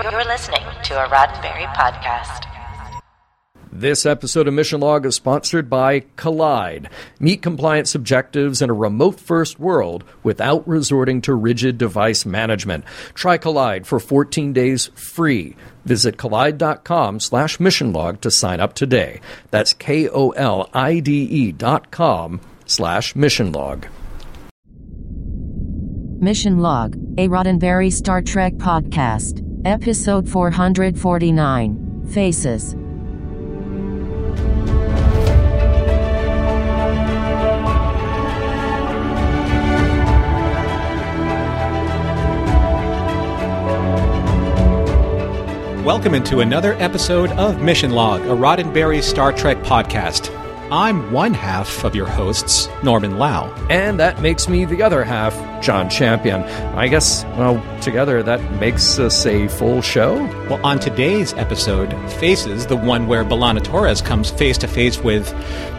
You're listening to a Roddenberry podcast. This episode of Mission Log is sponsored by Kolide. Meet compliance objectives in a remote first world without resorting to rigid device management. Try Kolide for 14 days free. Visit kolide.com slash mission log to sign up today. That's K O L I D E dot com slash mission log. Mission Log, a Roddenberry Star Trek podcast, episode 449 Faces. Welcome into another episode of Mission Log, a Roddenberry Star Trek podcast. I'm one half of your hosts, Norman Lau. And that makes me the other half, John Champion. I guess, well, together that makes us a full show. Well, on today's episode, Faces, the one where B'Elanna Torres comes face to face with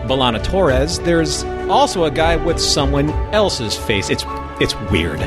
B'Elanna Torres, there's also a guy with someone else's face. It's it's weird.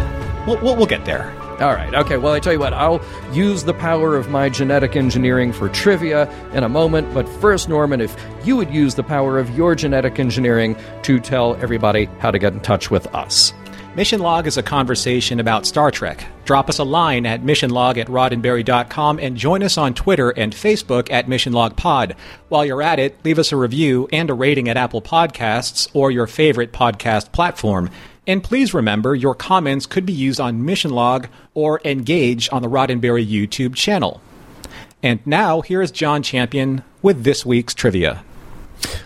We'll, we'll, we'll get there. All right. Okay. Well, I tell you what, I'll use the power of my genetic engineering for trivia in a moment. But first, Norman, if you would use the power of your genetic engineering to tell everybody how to get in touch with us. Mission Log is a conversation about Star Trek. Drop us a line at missionlog at roddenberry.com and join us on Twitter and Facebook at Mission Log Pod. While you're at it, leave us a review and a rating at Apple Podcasts or your favorite podcast platform. And please remember, your comments could be used on Mission Log or Engage on the Roddenberry YouTube channel. And now, here is John Champion with this week's trivia.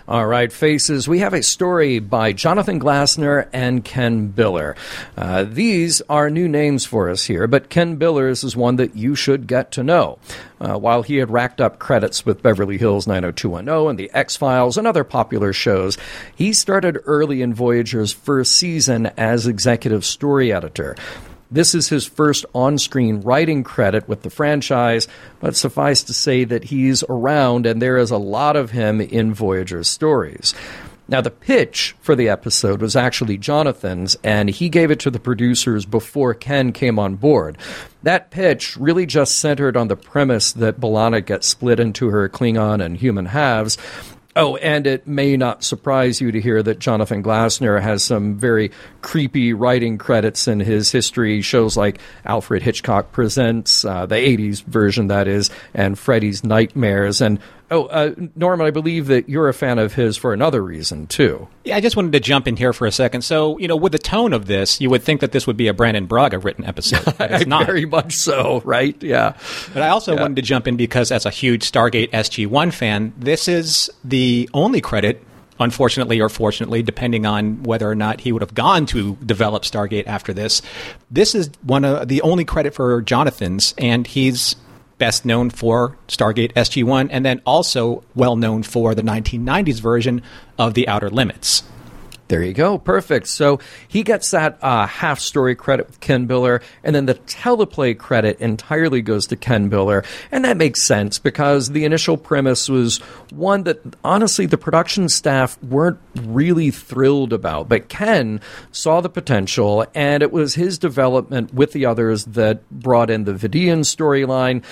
All right, Faces. We have a story by Jonathan Glassner and Ken Biller. Uh, these are new names for us here, but Ken Billers is one that you should get to know. Uh, while he had racked up credits with Beverly Hills 90210 and The X Files and other popular shows, he started early in Voyager's first season as executive story editor. This is his first on screen writing credit with the franchise, but suffice to say that he's around and there is a lot of him in Voyager's stories. Now, the pitch for the episode was actually Jonathan's, and he gave it to the producers before Ken came on board. That pitch really just centered on the premise that B'Elanna gets split into her Klingon and human halves, Oh, and it may not surprise you to hear that Jonathan Glassner has some very creepy writing credits in his history. Shows like Alfred Hitchcock Presents, uh, the 80s version, that is, and Freddy's Nightmares. And oh, uh, Norman, I believe that you're a fan of his for another reason, too. Yeah, I just wanted to jump in here for a second. So, you know, with the tone of this, you would think that this would be a Brannon Braga written episode. It's not. Very much so, right? Yeah. But I also Yeah. wanted to jump in because, as a huge Stargate SG1 fan, this is the only credit, unfortunately or fortunately, depending on whether or not he would have gone to develop Stargate after this. This is one of the only credit for Jonathan's, and he's best known for Stargate SG1, and then also well known for the 1990s version of The Outer Limits. There you go. Perfect. So he gets that uh, half story credit with Ken Biller, and then the teleplay credit entirely goes to Ken Biller. And that makes sense because the initial premise was one that honestly the production staff weren't really thrilled about. But Ken saw the potential, and it was his development with the others that brought in the Vidiian storyline.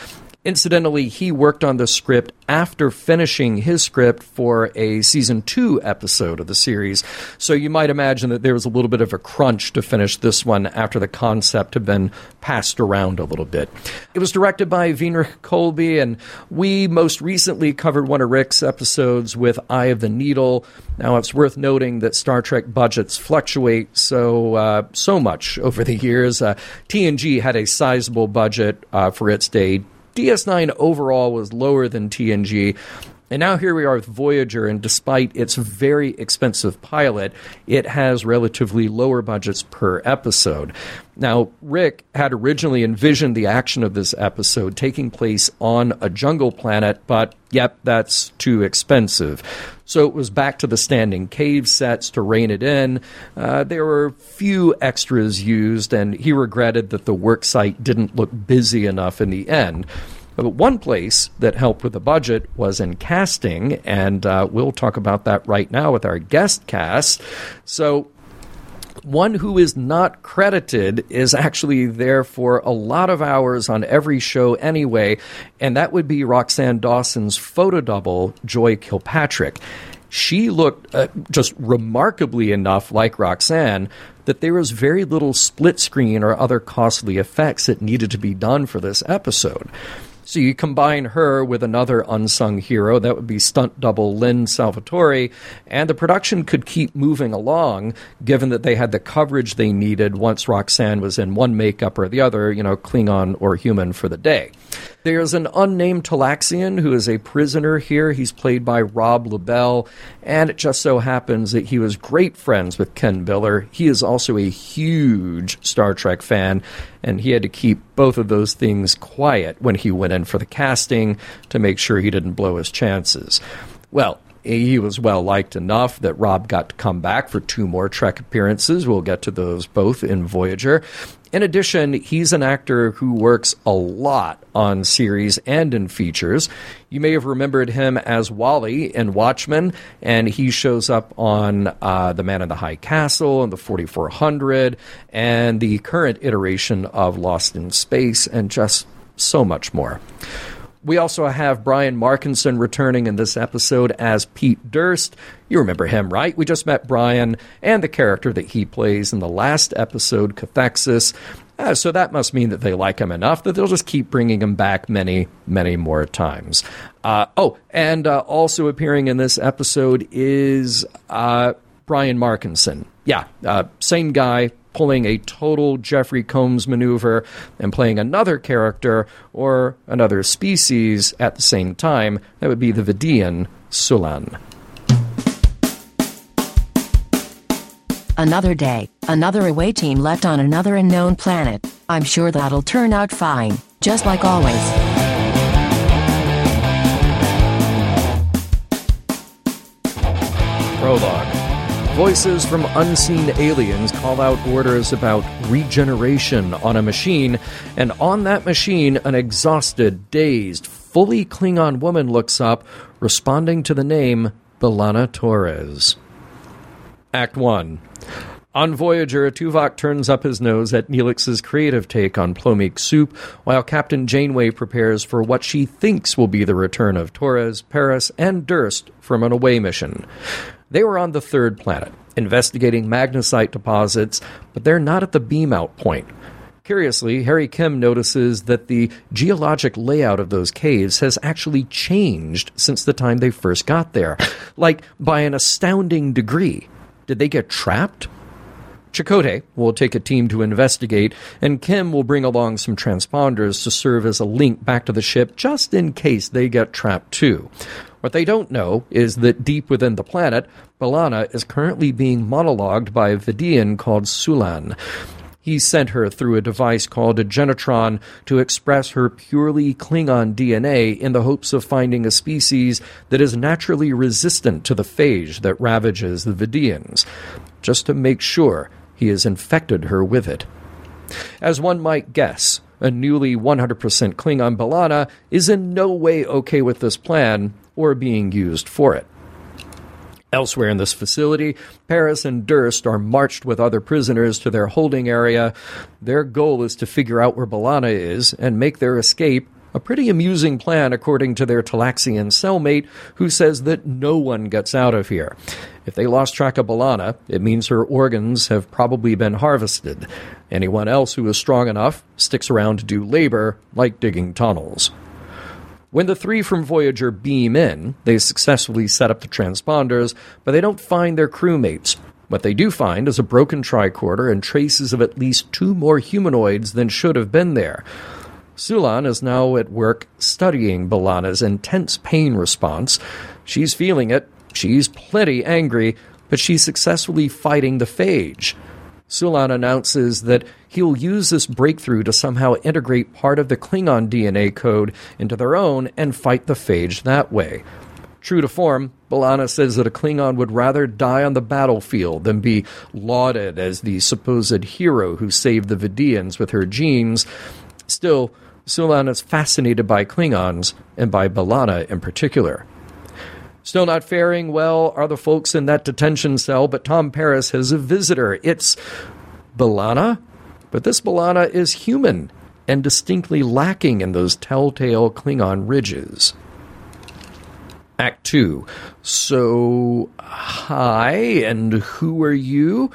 Incidentally, he worked on the script after finishing his script for a season two episode of the series. So you might imagine that there was a little bit of a crunch to finish this one after the concept had been passed around a little bit. It was directed by Winrich Kolbe, and we most recently covered one of Rick's episodes with Eye of the Needle. Now, it's worth noting that Star Trek budgets fluctuate so uh, so much over the years. Uh, TNG had a sizable budget uh, for its day. DS9 overall was lower than TNG, And now here we are with Voyager, and despite its very expensive pilot, it has relatively lower budgets per episode. Now, Rick had originally envisioned the action of this episode taking place on a jungle planet, but yep, that's too expensive. So it was back to the standing cave sets to rein it in. Uh, there were few extras used, and he regretted that the worksite didn't look busy enough in the end. But one place that helped with the budget was in casting, and uh, we'll talk about that right now with our guest cast. So, one who is not credited is actually there for a lot of hours on every show anyway, and that would be Roxanne Dawson's photo double, Joy Kilpatrick. She looked uh, just remarkably enough like Roxanne that there was very little split screen or other costly effects that needed to be done for this episode. So you combine her with another unsung hero, that would be stunt double Lynn Salvatore, and the production could keep moving along, given that they had the coverage they needed once Roxanne was in one makeup or the other, you know, Klingon or human for the day. There's an unnamed Talaxian who is a prisoner here. He's played by Rob LaBelle, and it just so happens that he was great friends with Ken Biller. He is also a huge Star Trek fan, and he had to keep both of those things quiet when he went in for the casting to make sure he didn't blow his chances. Well, he was well liked enough that Rob got to come back for two more Trek appearances. We'll get to those both in Voyager. In addition, he's an actor who works a lot on series and in features. You may have remembered him as Wally in Watchmen, and he shows up on uh, The Man in the High Castle and The 4400 and the current iteration of Lost in Space, and just so much more. We also have Brian Markinson returning in this episode as Pete Durst. You remember him, right? We just met Brian and the character that he plays in the last episode, Cathexis. Uh, so that must mean that they like him enough that they'll just keep bringing him back many, many more times. Uh, oh, and uh, also appearing in this episode is uh, Brian Markinson. Yeah, uh, same guy, pulling a total Jeffrey Combs maneuver and playing another character or another species at the same time. That would be the Vidiian Sulan. Another day, another away team left on another unknown planet. I'm sure that'll turn out fine, just like always. Prologue. Voices from unseen aliens call out orders about regeneration on a machine, and on that machine, an exhausted, dazed, fully Klingon woman looks up, responding to the name B'Elanna Torres. Act 1. On Voyager, Tuvok turns up his nose at Neelix's creative take on Plomeek soup, while Captain Janeway prepares for what she thinks will be the return of Torres, Paris, and Durst from an away mission. They were on the third planet, investigating magnesite deposits, but they're not at the beam out point. Curiously, Harry Kim notices that the geologic layout of those caves has actually changed since the time they first got there, like by an astounding degree. Did they get trapped? Chakotay will take a team to investigate, and Kim will bring along some transponders to serve as a link back to the ship just in case they get trapped too. What they don't know is that deep within the planet, B'Elanna is currently being monologued by a Vidiian called Sulan. He sent her through a device called a genetron to express her purely Klingon DNA in the hopes of finding a species that is naturally resistant to the phage that ravages the Vidiians, just to make sure he has infected her with it. As one might guess, a newly 100% Klingon B'Elanna is in no way okay with this plan or being used for it. Elsewhere in this facility, Paris and Durst are marched with other prisoners to their holding area. Their goal is to figure out where B'Elanna is and make their escape a pretty amusing plan, according to their Talaxian cellmate, who says that no one gets out of here. If they lost track of B'Elanna, it means her organs have probably been harvested. Anyone else who is strong enough sticks around to do labor, like digging tunnels. When the three from Voyager beam in, they successfully set up the transponders, but they don't find their crewmates. What they do find is a broken tricorder and traces of at least two more humanoids than should have been there. Sulan is now at work studying B'Elanna's intense pain response. She's feeling it. She's plenty angry, but she's successfully fighting the phage. Sulan announces that he'll use this breakthrough to somehow integrate part of the Klingon DNA code into their own and fight the phage that way. True to form, B'Elanna says that a Klingon would rather die on the battlefield than be lauded as the supposed hero who saved the Vidiians with her genes. Still, Sulan is fascinated by Klingons, and by B'Elanna in particular. Still not faring well are the folks in that detention cell, but Tom Paris has a visitor. It's B'Elanna, but this B'Elanna is human and distinctly lacking in those telltale Klingon ridges. Act 2. So, hi, and who are you?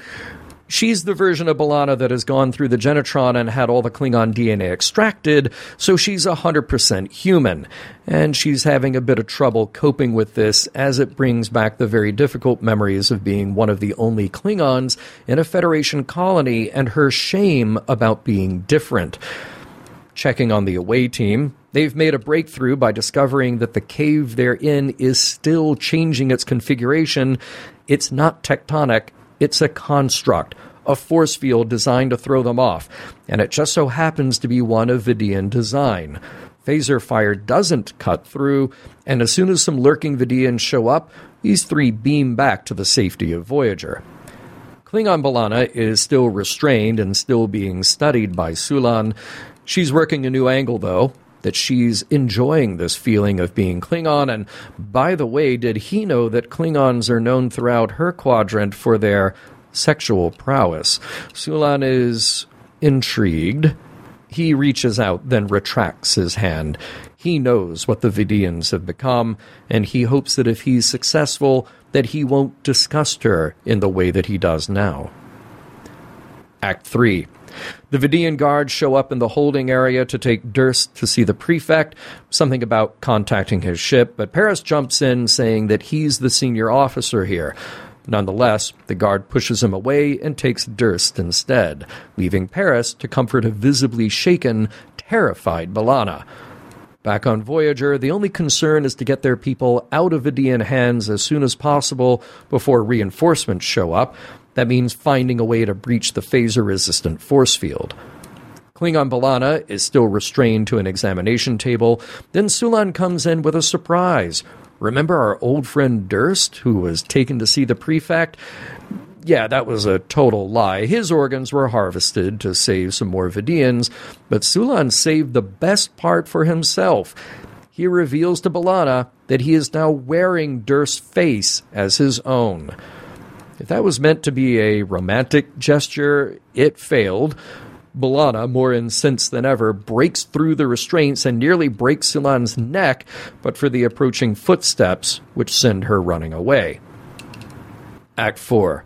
She's the version of B'Elanna that has gone through the Genetron and had all the Klingon DNA extracted, so she's 100% human. And she's having a bit of trouble coping with this as it brings back the very difficult memories of being one of the only Klingons in a Federation colony and her shame about being different. Checking on the away team, they've made a breakthrough by discovering that the cave they're in is still changing its configuration. It's not tectonic, it's a construct, a force field designed to throw them off, and it just so happens to be one of Vidiian design. Phaser fire doesn't cut through, and as soon as some lurking Vidiians show up, these three beam back to the safety of Voyager. Klingon B'Elanna is still restrained and still being studied by Sulan. She's working a new angle, though, that she's enjoying this feeling of being Klingon. And by the way, did he know that Klingons are known throughout her quadrant for their sexual prowess? Sulan is intrigued. He reaches out, then retracts his hand. He knows what the Vidiians have become, and he hopes that if he's successful, that he won't disgust her in the way that he does now. Act 3. The Vidiian guards show up in the holding area to take Durst to see the prefect, something about contacting his ship, but Paris jumps in saying that he's the senior officer here. Nonetheless, the guard pushes him away and takes Durst instead, leaving Paris to comfort a visibly shaken, terrified B'Elanna. Back on Voyager, the only concern is to get their people out of Vidiian hands as soon as possible before reinforcements show up, that means finding a way to breach the phaser resistant force field. Klingon B'Elanna is still restrained to an examination table. Then Sulan comes in with a surprise. Remember our old friend Durst, who was taken to see the prefect? Yeah, that was a total lie. His organs were harvested to save some more Vidiians, but Sulan saved the best part for himself. He reveals to B'Elanna that he is now wearing Durst's face as his own. If that was meant to be a romantic gesture, it failed. B'Elanna, more incensed than ever, breaks through the restraints and nearly breaks Sulan's neck, but for the approaching footsteps, which send her running away. Act 4.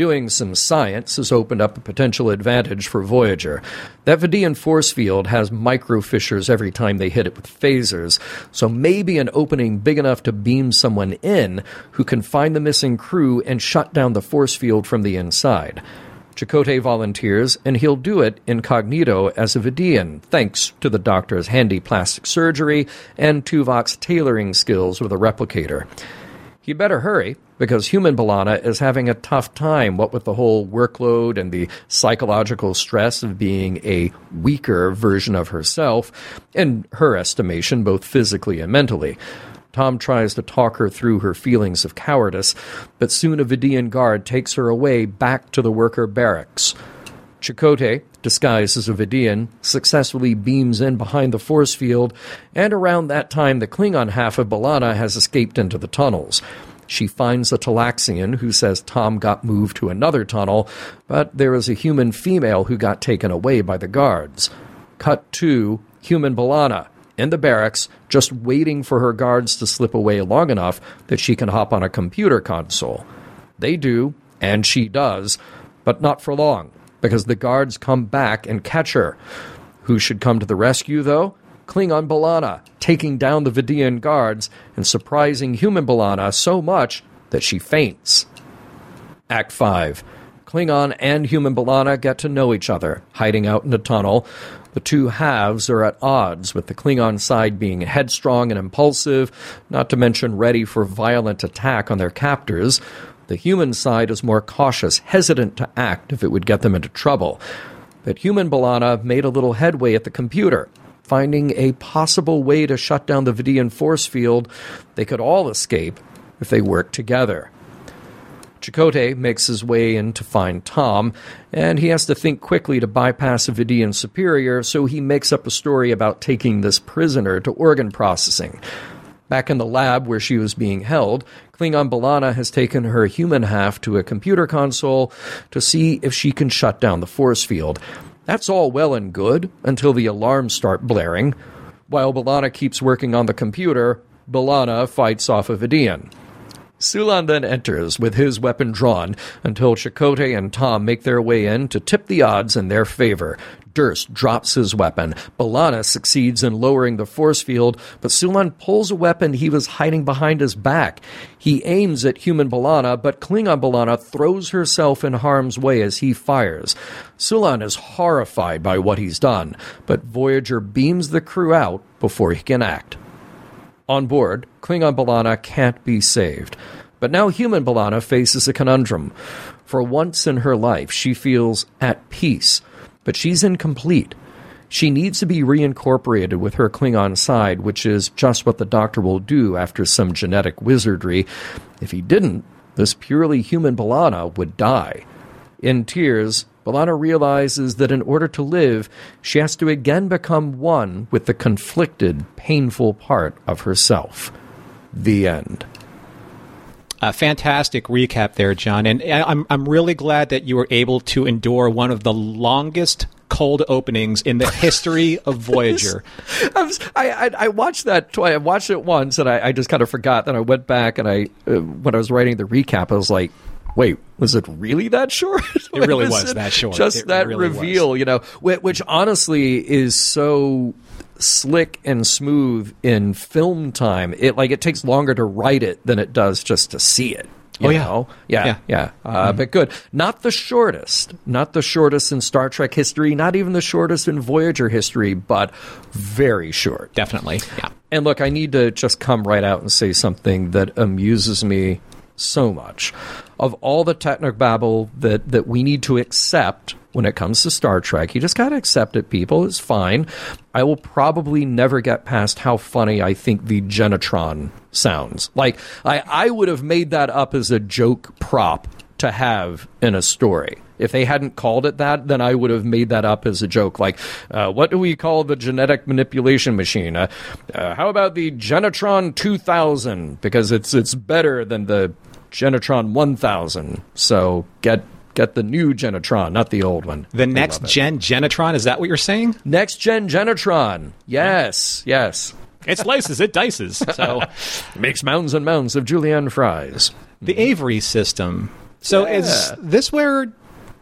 Doing some science has opened up a potential advantage for Voyager. That Vidiian force field has micro fissures every time they hit it with phasers, so maybe an opening big enough to beam someone in who can find the missing crew and shut down the force field from the inside. Chakotay volunteers, and he'll do it incognito as a Vidiian, thanks to the doctor's handy plastic surgery and Tuvok's tailoring skills with a replicator. He better hurry, because human B'Elanna is having a tough time, what with the whole workload and the psychological stress of being a weaker version of herself, in her estimation, both physically and mentally. Tom tries to talk her through her feelings of cowardice, but soon a Vidiian guard takes her away back to the worker barracks. Chakotay, disguised as a Vidiian, successfully beams in behind the force field, and around that time the Klingon half of B'Elanna has escaped into the tunnels. She finds a Talaxian who says Tom got moved to another tunnel, but there is a human female who got taken away by the guards. Cut to human B'Elanna in the barracks, just waiting for her guards to slip away long enough that she can hop on a computer console. They do, and she does, but not for long because the guards come back and catch her. Who should come to the rescue, though? Klingon B'Elanna, taking down the Vidiian guards and surprising human B'Elanna so much that she faints. Act 5. Klingon and human B'Elanna get to know each other, hiding out in a tunnel. The two halves are at odds, with the Klingon side being headstrong and impulsive, not to mention ready for violent attack on their captors. The human side is more cautious, hesitant to act if it would get them into trouble. But human B'Elanna made a little headway at the computer, finding a possible way to shut down the Vidiian force field. They could all escape if they worked together. Chakotay makes his way in to find Tom, and he has to think quickly to bypass a Vidiian superior, so he makes up a story about taking this prisoner to organ processing. Back in the lab where she was being held, Klingon B'Elanna has taken her human half to a computer console to see if she can shut down the force field. That's all well and good until the alarms start blaring. While B'Elanna keeps working on the computer, B'Elanna fights off a Vidiian. Sulan then enters with his weapon drawn until Chakotay and Tom make their way in to tip the odds in their favor. Durst drops his weapon. B'Elanna succeeds in lowering the force field, but Sulan pulls a weapon he was hiding behind his back. He aims at human B'Elanna, but Klingon B'Elanna throws herself in harm's way as he fires. Sulan is horrified by what he's done, but Voyager beams the crew out before he can act. On board, Klingon B'Elanna can't be saved. But now human B'Elanna faces a conundrum. For once in her life, she feels at peace, but she's incomplete. She needs to be reincorporated with her Klingon side, which is just what the Doctor will do after some genetic wizardry. If he didn't, this purely human B'Elanna would die. In tears, B'Elanna realizes that in order to live, she has to again become one with the conflicted, painful part of herself. The end. A fantastic recap there, John. And I'm, I'm really glad that you were able to endure one of the longest cold openings in the history of Voyager. I, was, I, I, I, watched that twice. I watched it once, and I, I just kind of forgot. Then I went back, and I uh, when I was writing the recap, I was like, wait, was it really that short? it really was that short. Just it that really reveal, was. you know, which honestly is so slick and smooth in film time. It like it takes longer to write it than it does just to see it. You Oh, yeah. know? yeah, Yeah. yeah. Uh, But good. Not the shortest. Not the shortest in Star Trek history. Not even the shortest in Voyager history. But very short. Definitely. Yeah. And look, I need to just come right out and say something that amuses me so much. Of all the technobabble that, that we need to accept when it comes to Star Trek, you just got to accept it, people. It's fine. I will probably never get past how funny I think the Genetron sounds. Like, I, I would have made that up as a joke prop to have in a story. If they hadn't called it that, then I would have made that up as a joke. Like, uh, what do we call the genetic manipulation machine? Uh, uh, how about the Genetron 2000? Because it's it's better than the Genetron 1000. So get get the new Genetron, not the old one. The I next gen Genetron, is that what you're saying? next gen Genetron. Yes, yes. It slices, it dices. So Makes mounds and mounds of julienne fries. the Avery system. So is this where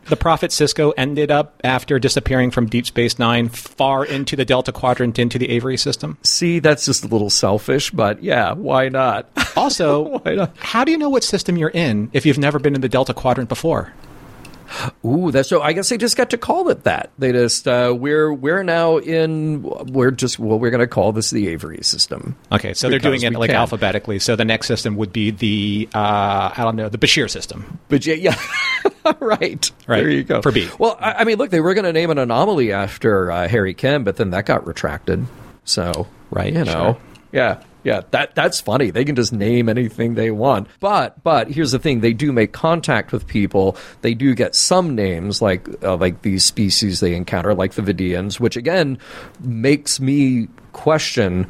the Prophet Sisko ended up after disappearing from Deep Space Nine far into the Delta Quadrant into the Avery system? See, that's just a little selfish, but yeah, why not? Also, Why not? how do you know what system you're in if you've never been in the Delta Quadrant before? Ooh, that's so. I guess they just got to call it that. They just uh, we're we're now in. We're just well, we're going to call this the Avery system. Okay, so they're doing it like can. alphabetically. So the next system would be the uh, I don't know the Bashir system. But yeah, yeah. right, Right, There you go for B. Well, I, I mean, look, they were going to name an anomaly after uh, Harry Kim, but then that got retracted. So Right, you know, sure. yeah. Yeah, that that's funny. They can just name anything they want. But but here's the thing: they do make contact with people. They do get some names, like uh, like these species they encounter, like the Vidiians, which again makes me question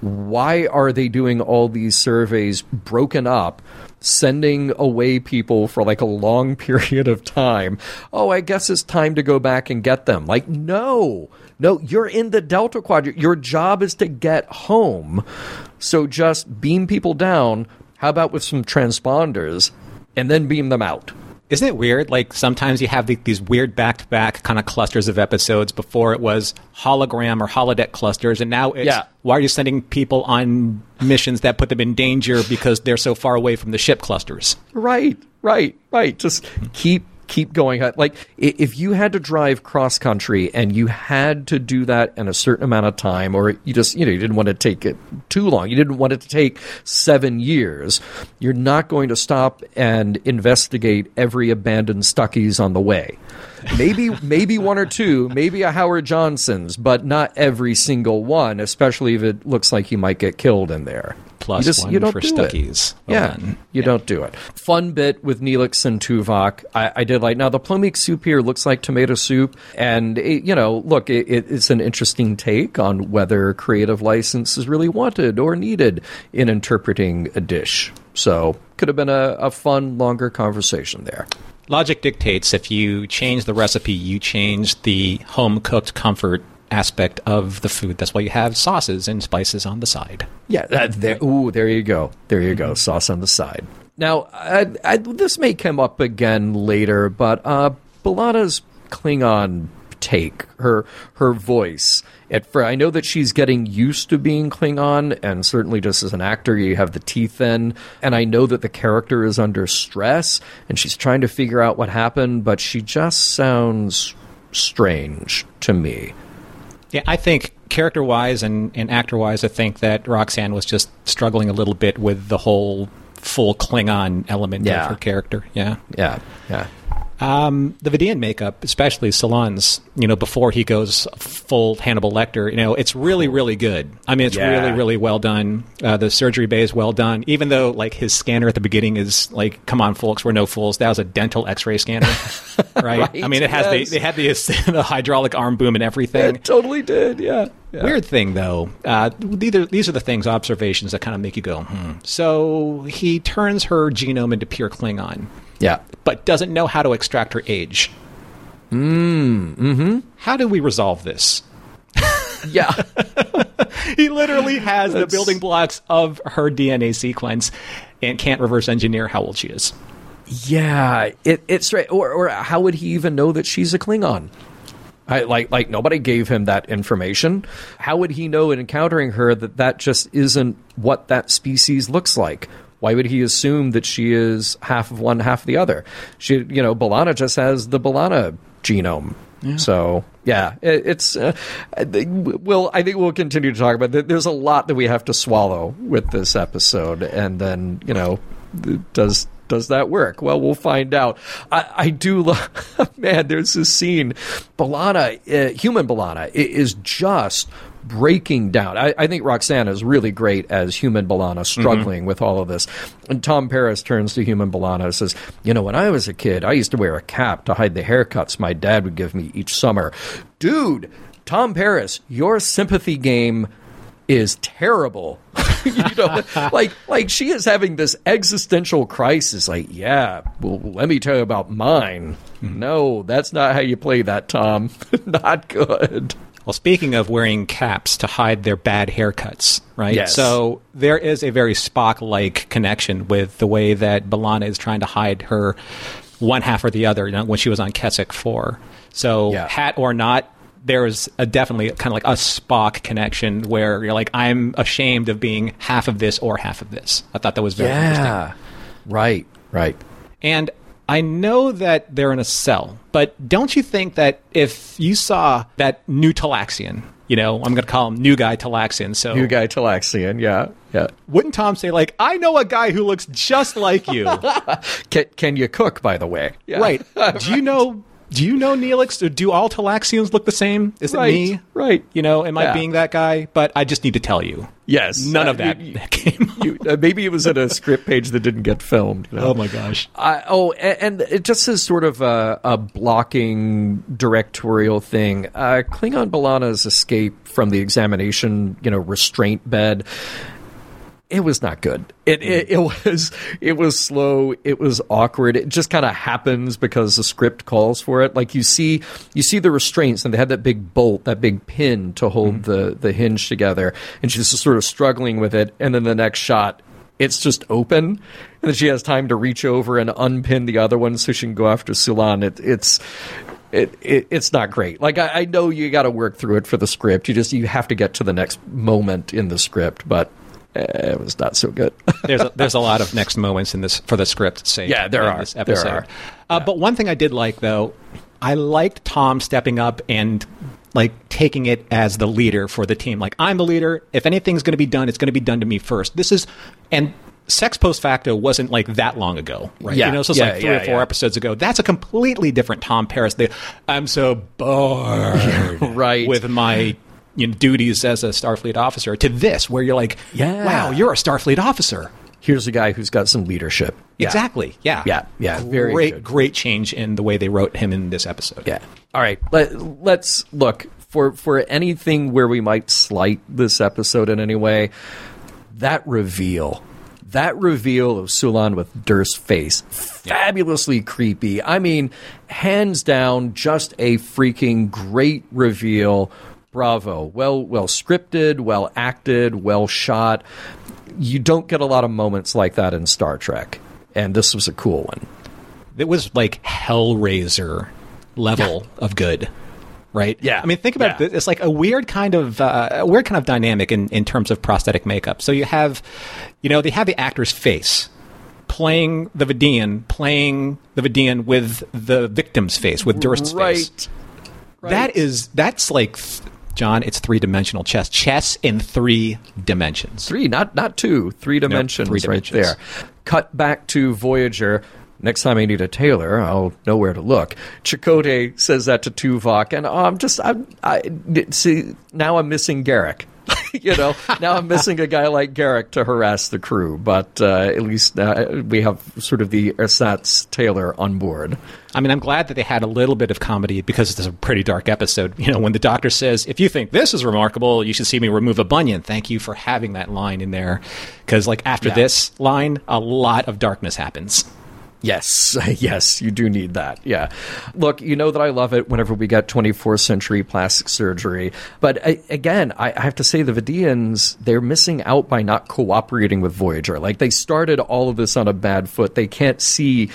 why are they doing all these surveys broken up sending away people for like a long period of time. Oh i guess it's time to go back and get them. Like no. No you're in the delta quadrant. Your job is to get home. So just beam people down. How about with some transponders? And then beam them out Isn't it weird? Like sometimes you have the, these weird back-to-back kind of clusters of episodes. Before it was hologram or holodeck clusters, and now it's Yeah. why are you sending people on missions that put them in danger because they're so far away from the ship clusters? Right, right, right. Just keep keep going. Like if you had to drive cross country and you had to do that in a certain amount of time, or you just you know you didn't want to take it too long, you didn't want it to take seven years. You're not going to stop and investigate every abandoned Stuckey's on the way. Maybe maybe one or two, maybe a Howard Johnson's, but not every single one. Especially if it looks like you might get killed in there. Plus you just, one you don't for do it. Well yeah, done. you don't do it. Fun bit with Neelix and Tuvok. I, I did like. Now the plomeek soup here looks like tomato soup, and it, you know, look, it, it, it's an interesting take on whether creative license is really wanted or needed in interpreting a dish. So could have been a, a fun, longer conversation there. Logic dictates if you change the recipe, you change the home cooked comfort aspect of the food. That's why you have sauces and spices on the side. Yeah, that, there, ooh, there you go. There you go. Sauce on the side. Now, I, I, this may come up again later, but uh, B'Elanna's Klingon take, her her voice. At I know that she's getting used to being Klingon, and certainly just as an actor, you have the teeth in. And I know that the character is under stress, and she's trying to figure out what happened, but she just sounds strange to me. Yeah, I think character wise and, and actor wise, I think that Roxanne was just struggling a little bit with the whole full Klingon element Yeah. of her character. Yeah. Yeah, yeah. Um, the Vidiian makeup, especially Sulan's, you know, before he goes full Hannibal Lecter, you know, it's really, really good. I mean, it's Yeah. really, really well done. Uh, the surgery bay is well done, even though, like, his scanner at the beginning is like, come on, folks, we're no fools. That was a dental x ray scanner, right? Right, I mean, it has yes. the, they had the, the hydraulic arm boom and everything. It totally did, yeah. yeah. Weird thing, though. Uh, these, are, these are the things, observations that kind of make you go, hmm. So he turns her genome into pure Klingon Yeah. but doesn't know how to extract her age. Mm, mm-hmm. How do we resolve this? Yeah. He literally has the building blocks of her DNA sequence and can't reverse engineer how old she is. Yeah, it, it's right. Or, or how would he even know that she's a Klingon? I, like, like nobody gave him that information. How would he know in encountering her that that just isn't what that species looks like? Why would he assume that she is half of one, half of the other? She, you know, B'Elanna just has the B'Elanna genome. So yeah, it, it's. Uh, we'll. I think we'll continue to talk about. It. There's a lot that we have to swallow with this episode, and then you know, does does that work? Well, we'll find out. I, I do love, man. There's this scene, B'Elanna, uh, human B'Elanna, is just breaking down. I, I think Roxanne is really great as human B'Elanna, mm-hmm. struggling with all of this. And Tom Paris turns to human B'Elanna and says, "You know, when I was a kid, I used to wear a cap to hide the haircuts my dad would give me each summer, dude." Tom Paris, your sympathy game is terrible. you know, like like she is having this existential crisis. Like, yeah, well, let me tell you about mine. Mm-hmm. No, that's not how you play that, Tom. not good. Well, speaking of wearing caps to hide their bad haircuts, right? Yes. So there is a very Spock like connection with the way that B'Elanna is trying to hide her one half or the other you know, when she was on Kessik 4. So, Yeah. hat or not, there's a definitely kind of like a Spock connection where you're like, I'm ashamed of being half of this or half of this. I thought that was very interesting. Yeah, right, right. And I know that they're in a cell, but don't you think that if you saw that new Talaxian, you know, I'm going to call him new guy Talaxian, so New guy Talaxian. Yeah, yeah. wouldn't Tom say like, I know a guy who looks just like you, Can, can you cook? By the way, yeah. right? Do you know? Do you know Neelix? Or do all Talaxians look the same? Is it me? right. You know, am I Yeah. being that guy? But I just need to tell you, Yes, none Uh, of that you- came. you- uh, maybe it was at a script page that didn't get filmed. you know? oh my gosh! I, oh, a- and, it just is sort of a, a blocking directorial thing. Uh, Klingon B'Elanna's escape from the examination, you know, restraint bed. It was not good. It, it mm. it was it was slow. It was awkward. It just kind of happens because the script calls for it. Like you see you see the restraints, and they had that big bolt, that big pin to hold mm-hmm. the the hinge together, and she's just sort of struggling with it. And then the next shot, it's just open, and then she has time to reach over and unpin the other one so she can go after Sulan. It, it's it, it it's not great. Like I, I know you got to work through it for the script. You just you have to get to the next moment in the script, but it was not so good. there's a, there's a lot of next moments in this for the script sake. Yeah, there are. This There episode. are. Uh, But one thing I did like, though, I liked Tom stepping up and like taking it as the leader for the team. Like I'm the leader. If anything's going to be done, it's going to be done to me first. This is and. Sex post facto wasn't like that long ago, right? Yeah. You know, so it's Yeah, like three yeah, or four yeah. episodes ago. That's a completely different Tom Paris. The, I'm so bored, Right. with my you know, duties as a Starfleet officer. To this, where you're like, Yeah. wow, you're a Starfleet officer. Here's a guy who's got some leadership. Yeah. Exactly. Yeah. Yeah, yeah, very great, good. great change in the way they wrote him in this episode. Yeah. All right. Let, let's look for for anything where we might slight this episode in any way. That reveal, that reveal of Sulan with Durst's face, fabulously creepy. I mean, hands down, just a freaking great reveal. Bravo. Well, well scripted, well acted, well shot. You don't get a lot of moments like that in Star Trek, and this was a cool one. It was like Hellraiser level of good. Right. Yeah. I mean, think about Yeah. it. It's like a weird kind of uh, a weird kind of dynamic in, in terms of prosthetic makeup. So you have, you know, they have the actor's face playing the Vidiian, playing the Vidiian with the victim's face, with Durst's face. Right. That is that's like John. It's three dimensional chess. Chess in three dimensions. three, not not two, three dimensions, three right there. Cut back to Voyager. Next time I need a tailor, I'll know where to look. Chakotay says that to Tuvok, and oh, I'm just, I'm, I see now I'm missing Garak. you know, now I'm missing a guy like Garak to harass the crew, but uh, at least uh, we have sort of the ersatz tailor on board. I mean, I'm glad that they had a little bit of comedy because it's a pretty dark episode. You know, when the doctor says, "If you think this is remarkable, you should see me remove a bunion." Thank you for having that line in there, because like after Yeah. this line, a lot of darkness happens. Yes, yes, you do need that. Yeah. Look, you know that I love it whenever we get 24th century plastic surgery. But I, again, I, I have to say the Vidiians, they're missing out by not cooperating with Voyager. Like they started all of this on a bad foot. They can't see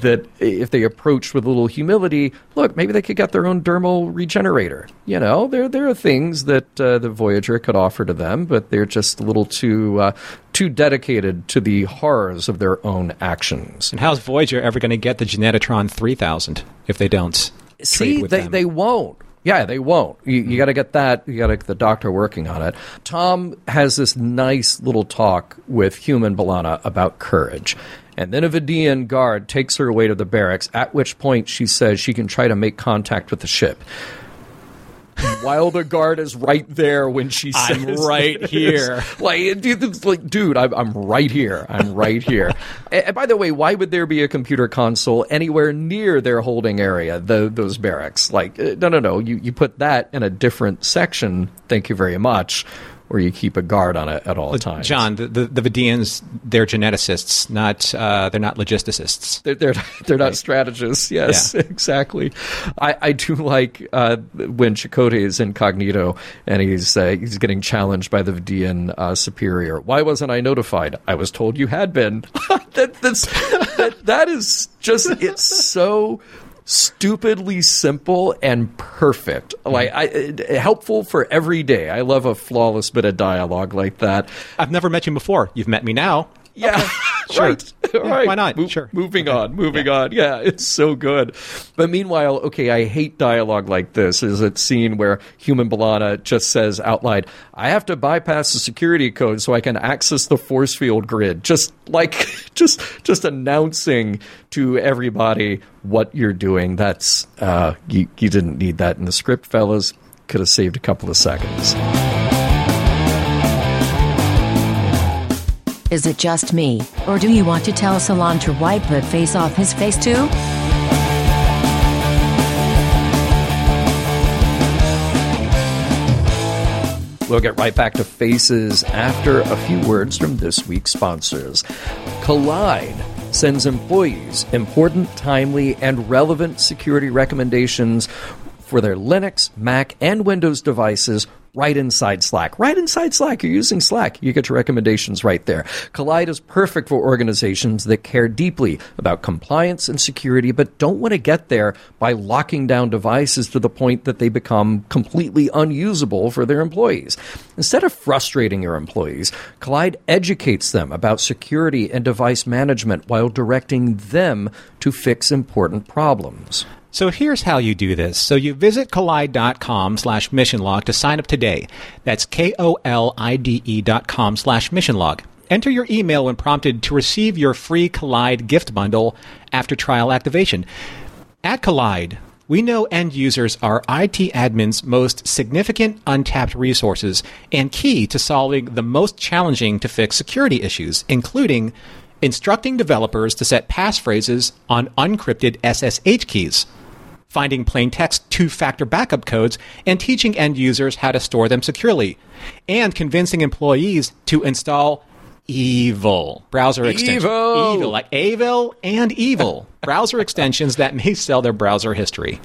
that if they approached with a little humility, look, maybe they could get their own dermal regenerator. You know, there, there are things that uh, the Voyager could offer to them, but they're just a little too, uh, too dedicated to the horrors of their own actions. And how's Voyager ever going to get the Genetitron 3000 if they don't See, they, them? they won't. Yeah, they won't. You, you got to get that. You got to get the doctor working on it. Tom has this nice little talk with human B'Elanna about courage. And then a Vidiian guard takes her away to the barracks, at which point she says she can try to make contact with the ship. While the guard is right there when she says, I'm right this. here. Like, it's like, dude, I'm, I'm right here. I'm right here. and, and by the way, why would there be a computer console anywhere near their holding area, the, those barracks? Like, uh, no, no, no. You, you put that in a different section. Thank you very much. Or you keep a guard on it at all times. John, the, the, the Vidiians, they're geneticists, not uh, they're not logisticists. They're they're, they're not strategists. Yes, Yeah. exactly. I, I do like uh, when Chakotay is incognito and he's uh, he's getting challenged by the Vidiian uh, superior. Why wasn't I notified? I was told you had been. that, that's that, that is just it's so stupidly simple and perfect like I, uh, helpful for every day i love a flawless bit of dialogue like that I've never met you before. You've met me now. Yeah, sure. right. Yeah, right. why not? Mo- Sure. Moving on, moving on. Yeah, it's so good. But meanwhile, okay, I hate dialogue like this. Is a scene where human B'Elanna just says out loud, "I have to bypass the security code so I can access the force field grid." Just like, just, just announcing to everybody what you're doing. That's uh, you. You didn't need that in the script, fellas. Could have saved a couple of seconds. Is it just me, or do you want to tell Sulan to wipe the face off his face too? We'll get right back to faces after a few words from this week's sponsors. Kolide sends employees important, timely, and relevant security recommendations for their Linux, Mac, and Windows devices right inside Slack. Right inside Slack. You're using Slack. You get your recommendations right there. Kolide is perfect for organizations that care deeply about compliance and security, but don't want to get there by locking down devices to the point that they become completely unusable for their employees. Instead of frustrating your employees, Kolide educates them about security and device management while directing them to fix important problems. So here's how you do this. So you visit kolide.com slash mission log to sign up today. That's K-O-L-I-D-E dot com slash mission log. Enter your email when prompted to receive your free Kolide gift bundle after trial activation. At Kolide, we know end users are IT admins' most significant untapped resources and key to solving the most challenging to fix security issues, including instructing developers to set passphrases on unencrypted SSH keys finding plain text two factor backup codes, and teaching end users how to store them securely, and convincing employees to install evil browser extensions. Evil! Evil, like evil and evil browser extensions that may sell their browser history.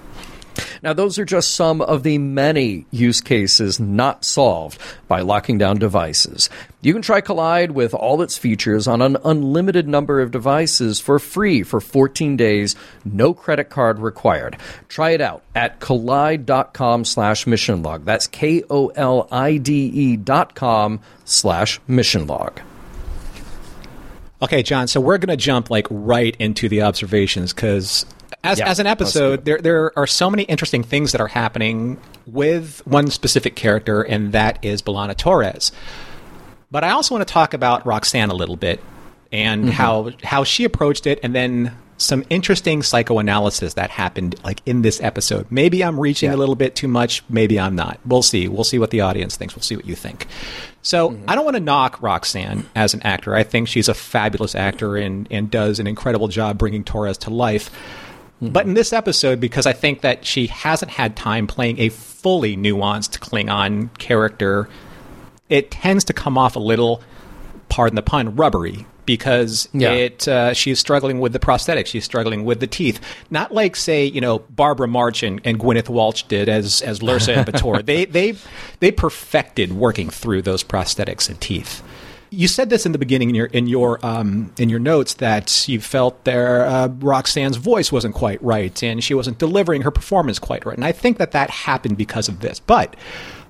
Now, those are just some of the many use cases not solved by locking down devices. You can try Kolide with all its features on an unlimited number of devices for free for 14 days, no credit card required. Try it out at kolide.com slash mission log. That's K-O-L-I-D-E dot com slash mission log. Okay, John. So we're going to jump like right into the observations because as, Yeah, as an episode, there there are so many interesting things that are happening with one specific character, and that is B'Elanna Torres. But I also want to talk about Roxann a little bit and Mm-hmm. how how she approached it, and then some interesting psychoanalysis that happened like in this episode. Maybe I'm reaching a little bit too much. Maybe I'm not. We'll see. We'll see what the audience thinks. We'll see what you think. So Mm-hmm. I don't want to knock Roxann as an actor. I think she's a fabulous actor and and does an incredible job bringing Torres to life. But in this episode, because I think that she hasn't had time playing a fully nuanced Klingon character, it tends to come off a little, pardon the pun, rubbery. Because Yeah. it, uh, she's struggling with the prosthetics, she's struggling with the teeth. Not like, say, you know, Barbara March and, and Gwyneth Walsh did as as Lursa and B'Etor. they they they perfected working through those prosthetics and teeth. You said this in the beginning in your in your um, in your notes that you felt there uh, Roxann's voice wasn't quite right and she wasn't delivering her performance quite right, and I think that that happened because of this. But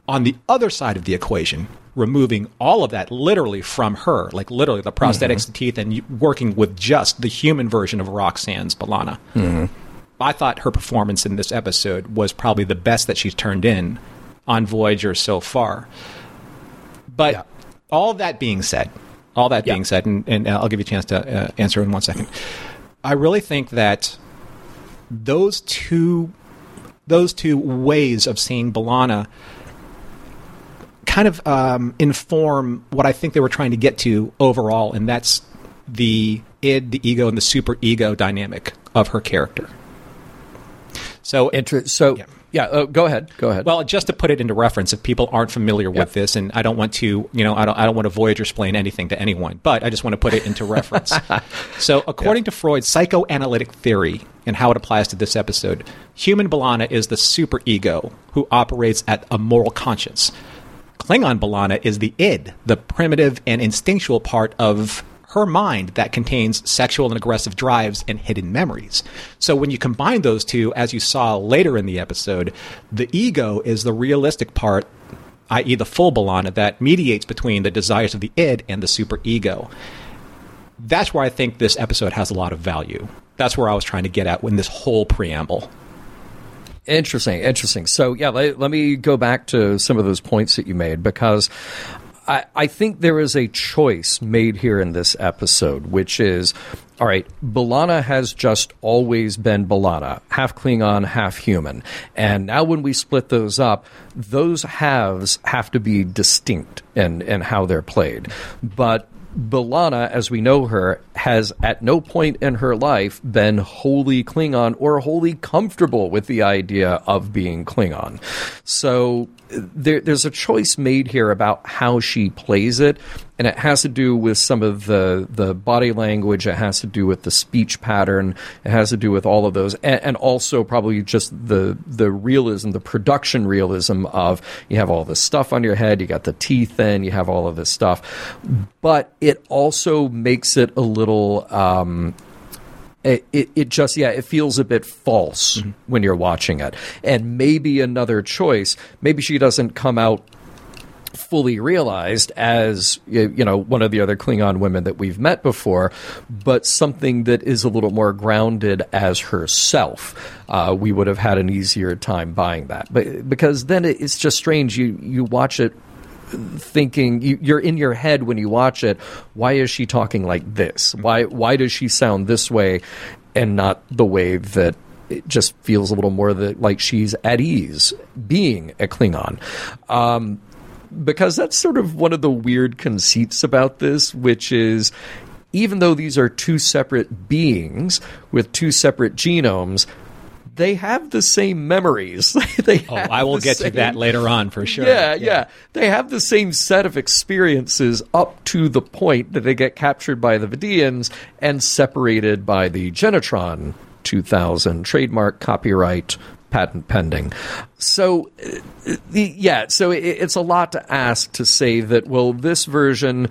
on the other side of the equation, removing all of that literally from her, like literally the prosthetics, the teeth, and working with just the human version of Roxann's B'Elanna. I thought her performance in this episode was probably the best that she's turned in on Voyager so far. But Yeah. All that being said, all that Yeah. being said, and, and I'll give you a chance to uh, answer in one second. I really think that those two those two ways of seeing B'Elanna kind of um, inform what I think they were trying to get to overall, and that's the id, the ego, and the super ego dynamic of her character. So, Inter- so, Yeah. Yeah, uh, go ahead. Go ahead. well, just to put it into reference, if people aren't familiar Yep. with this, and I don't want to, you know, I don't, I don't want to Voyager explain anything to anyone, but I just want to put it into reference. So, according to Freud's psychoanalytic theory and how it applies to this episode, human B'Elanna is the superego who operates at a moral conscience. Klingon B'Elanna is the id, the primitive and instinctual part of her mind that contains sexual and aggressive drives and hidden memories. So when you combine those two, as you saw later in the episode, the ego is the realistic part, i.e., the full B'Elanna, that mediates between the desires of the id and the superego. That's where I think this episode has a lot of value. That's where I was trying to get at when this whole preamble. Interesting, interesting. So, yeah, let, let me go back to some of those points that you made because I, I think there is a choice made here in this episode, which is all right, B'Elanna has just always been B'Elanna, half Klingon, half human. And now when we split those up, those halves have to be distinct in, in how they're played. But B'Elanna, as we know her, has at no point in her life been wholly Klingon or wholly comfortable with the idea of being Klingon. So there, there's a choice made here about how she plays it, and it has to do with some of the the body language. It has to do with the speech pattern. It has to do with all of those, and, and also probably just the the realism, the production realism of you have all this stuff on your head, you got the teeth in, you have all of this stuff, but it also makes it a little. Um, it, it, it, just yeah it feels a bit false mm-hmm. when you're watching it and maybe another choice maybe she doesn't come out fully realized as you know one of the other Klingon women that we've met before, but something that is a little more grounded as herself. Uh, we would have had an easier time buying that, but because then it's just strange. You you watch it thinking you, are in your head when you watch it. Why is she talking like this? Why why does she sound this way and not the way that it just feels a little more that like she's at ease being a Klingon. Um, because that's sort of one of the weird conceits about this, which is even though these are two separate beings with two separate genomes, they have the same memories. they oh, I will get same, to that later on for sure. Yeah, yeah, yeah, They have the same set of experiences up to the point that they get captured by the Vidiians and separated by the Genetron 2000 trademark copyright patent pending. So, uh, the, yeah, so it, it's a lot to ask to say that, well, this version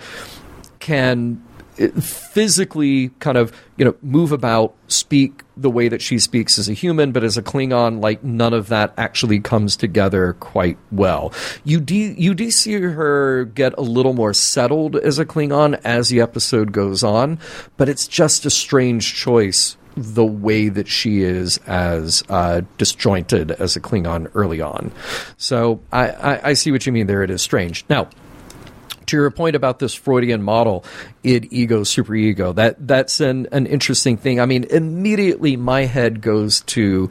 can uh, physically kind of you know move about speak the way that she speaks as a human but as a klingon like none of that actually comes together quite well you do you do see her get a little more settled as a klingon as the episode goes on but it's just a strange choice the way that she is as uh, disjointed as a Klingon early on. So I, I, I see what you mean there. It is strange. Now, to your point about this Freudian model, id, ego, superego, that that's an, an interesting thing. I mean, immediately my head goes to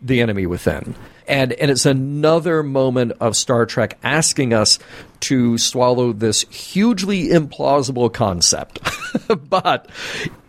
the enemy within. And, and it's another moment of Star Trek asking us to swallow this hugely implausible concept. but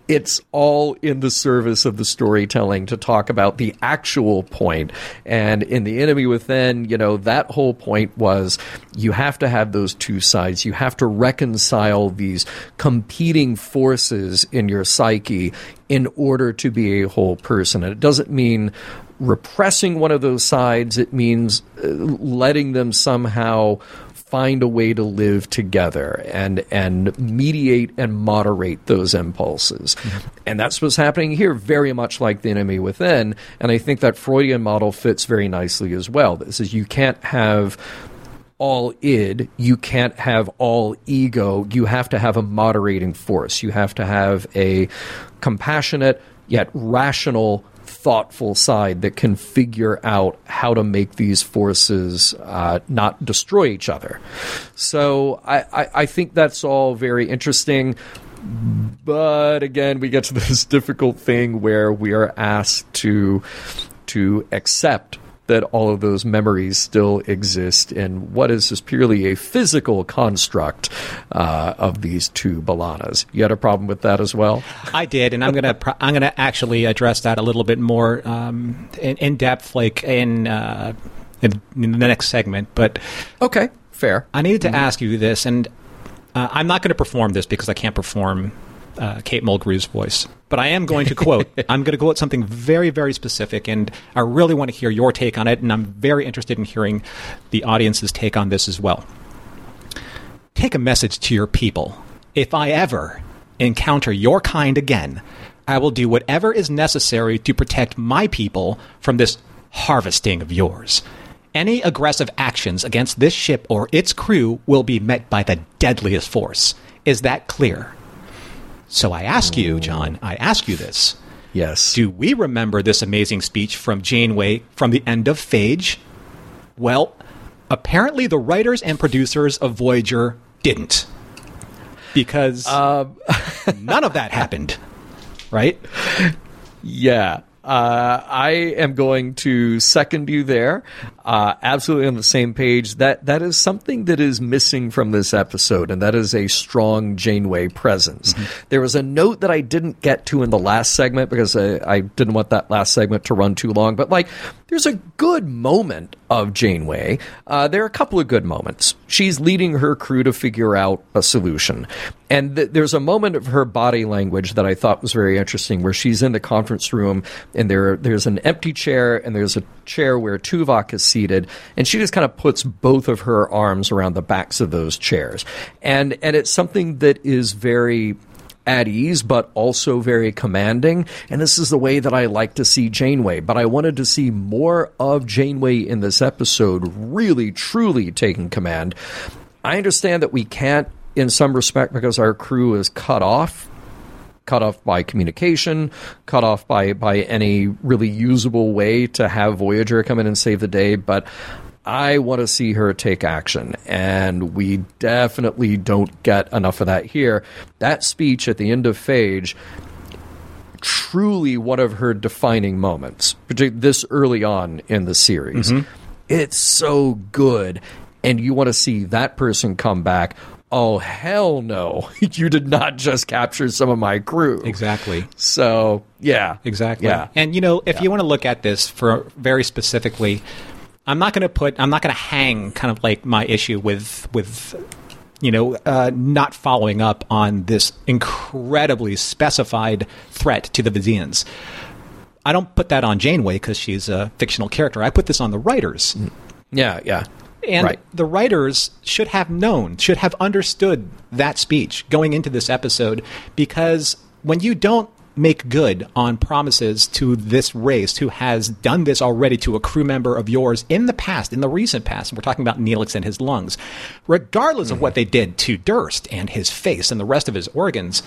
it's all in the service of the storytelling to talk about the actual point. And in The Enemy Within, you know, that whole point was you have to have those two sides. You have to reconcile these competing forces in your psyche in order to be a whole person. And it doesn't mean repressing one of those sides, it means uh, letting them somehow find a way to live together and and mediate and moderate those impulses. Mm-hmm. And that's what's happening here, very much like the enemy within. And I think that Freudian model fits very nicely as well. This is you can't have all id, you can't have all ego. You have to have a moderating force. You have to have a compassionate yet rational thoughtful side that can figure out how to make these forces uh, not destroy each other. So I, I, I think that's all very interesting. But again, we get to this difficult thing where we are asked to to accept that all of those memories still exist in what is just purely a physical construct uh, of these two B'Elannas. You had a problem with that as well? I did, and I'm gonna pr- I'm gonna actually address that a little bit more um, in, in, depth, like in, uh, in, in the next segment. But okay, fair. I needed to mm-hmm. ask you this, and uh, I'm not going to perform this because I can't perform uh, Kate Mulgrew's voice. But I am going to quote. I'm going to quote something very, very specific, and I really want to hear your take on it, and I'm very interested in hearing the audience's take on this as well. Take a message to your people. If I ever encounter your kind again, I will do whatever is necessary to protect my people from this harvesting of yours. Any aggressive actions against this ship or its crew will be met by the deadliest force. Is that clear? So I ask you, John, I ask you this. Yes. Do we remember this amazing speech from Janeway from the end of Phage? Well, apparently the writers and producers of Voyager didn't. Because um. none of that happened. Right? Yeah. Uh, I am going to second you there. Uh, absolutely on the same page. That that is something that is missing from this episode, and that is a strong Janeway presence. Mm-hmm. There was a note that I didn't get to in the last segment because I, I didn't want that last segment to run too long. But like, there's a good moment of Janeway. Uh, there are a couple of good moments. She's leading her crew to figure out a solution, and th- there's a moment of her body language that I thought was very interesting, where she's in the conference room and there there's an empty chair and there's a chair where Tuvok is seated, and she just kind of puts both of her arms around the backs of those chairs, and and it's something that is very at ease, but also very commanding. And this is the way that I like to see Janeway. But I wanted to see more of Janeway in this episode, really, truly taking command. I understand that we can't, in some respect, because our crew is cut off. Cut off by communication, cut off by, by any really usable way to have Voyager come in and save the day. But I want to see her take action, and we definitely don't get enough of that here. That speech at the end of Phage, truly one of her defining moments, particularly this early on in the series. Mm-hmm. It's so good, and you want to see that person come back. Oh, hell no. you did not just capture some of my crew. Exactly. So, yeah. Exactly. Yeah. And you know, if you want to look at this for very specifically, I'm not going to put I'm not going to hang kind of like my issue with with you know uh, not following up on this incredibly specified threat to the Vidiians. I don't put that on Janeway because she's a fictional character. I put this on the writers. Yeah, yeah. And Right. the writers should have known, should have understood that speech going into this episode because when you don't make good on promises to this race who has done this already to a crew member of yours in the past, in the recent past, and we're talking about Neelix and his lungs, regardless of what they did to Durst and his face and the rest of his organs,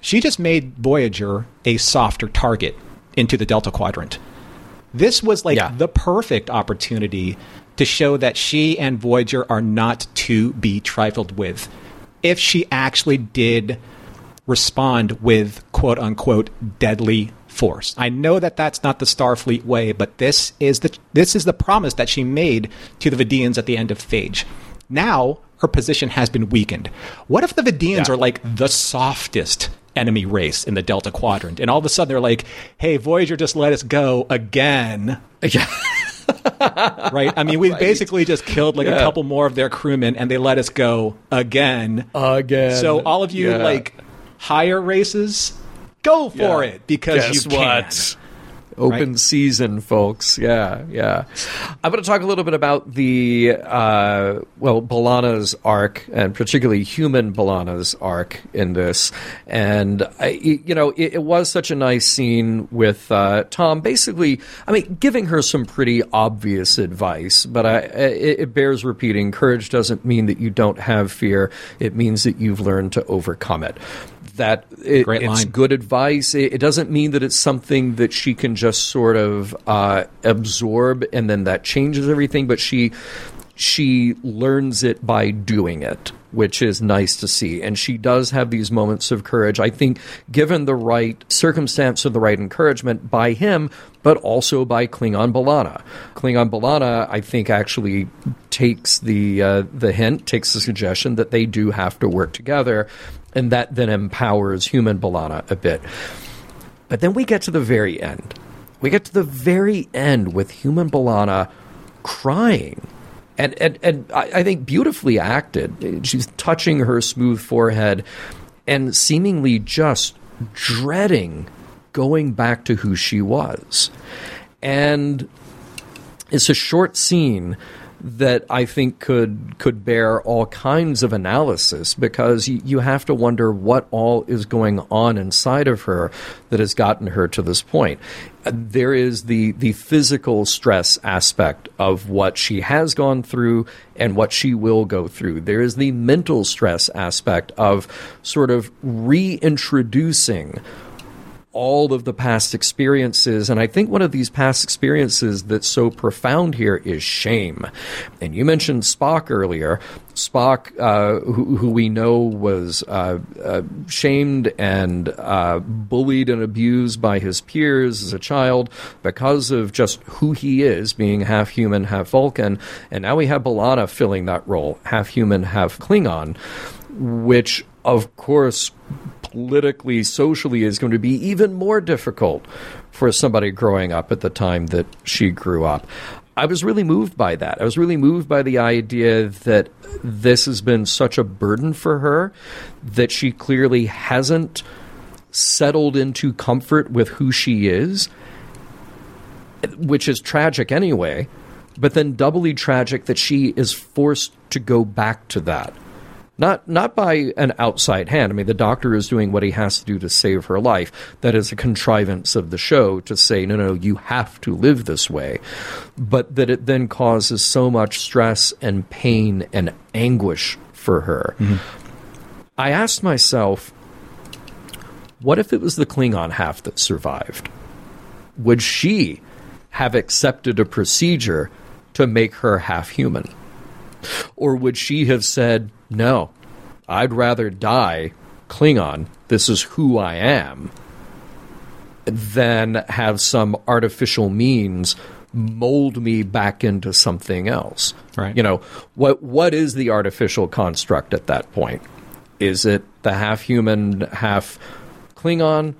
she just made Voyager a softer target into the Delta Quadrant. This was like Yeah. the perfect opportunity to show that she and Voyager are not to be trifled with. If she actually did respond with quote unquote deadly force. I know that that's not the Starfleet way, but this is the this is the promise that she made to the Vidiians at the end of Phage. Now her position has been weakened. What if the Vidiians Yeah. are like the softest enemy race in the Delta Quadrant, and all of a sudden they're like, "Hey, Voyager, just let us go again." Yeah. right? I mean, we basically just killed like a couple more of their crewmen, and they let us go again. Again. So all of you Yeah. like higher races, go for Yeah. it because Guess you can. what? Open Right. season, folks. Yeah, yeah. I'm going to talk a little bit about the uh, well, B'Elanna's arc, and particularly human B'Elanna's arc in this. And I, you know, it, it was such a nice scene with uh, Tom, basically. I mean, giving her some pretty obvious advice, but I, it, it bears repeating. Courage doesn't mean that you don't have fear. It means that you've learned to overcome it. That it, Great it's good advice. It, it doesn't mean that it's something that she can just sort of uh, absorb and then that changes everything. But she she learns it by doing it, which is nice to see. And she does have these moments of courage. I think, given the right circumstance and the right encouragement by him, but also by Klingon B'Elanna. Klingon B'Elanna, I think, actually takes the uh, the hint, takes the suggestion that they do have to work together, and that then empowers human B'Elanna a bit. But then we get to the very end. We get to the very end with human B'Elanna crying. And, and, and I, I think beautifully acted. She's touching her smooth forehead and seemingly just dreading going back to who she was. And it's a short scene that I think could could bear all kinds of analysis because you, you have to wonder what all is going on inside of her that has gotten her to this point. There is the the physical stress aspect of what she has gone through and what she will go through. There is the mental stress aspect of sort of reintroducing all of the past experiences. And I think one of these past experiences that's so profound here is shame. And you mentioned Spock earlier. Spock, uh, who, who, we know was uh, uh, shamed and uh, bullied and abused by his peers as a child because of just who he is, being half human, half Vulcan. And now we have B'Elanna filling that role, half human, half Klingon, which, of course, politically, socially is going to be even more difficult for somebody growing up at the time that she grew up. I was really moved by that. I was really moved by the idea that this has been such a burden for her that she clearly hasn't settled into comfort with who she is, which is tragic anyway, but then doubly tragic that she is forced to go back to that not not by an outside hand. I mean, the doctor is doing what he has to do to save her life. That is a contrivance of the show to say, no, no, you have to live this way. But that it then causes so much stress and pain and anguish for her. Mm-hmm. I asked myself, what if it was the Klingon half that survived? Would she have accepted a procedure to make her half human? Or would she have said, no, I'd rather die Klingon, this is who I am, than have some artificial means mold me back into something else. Right. You know, what what is the artificial construct at that point? Is it the half human, half Klingon,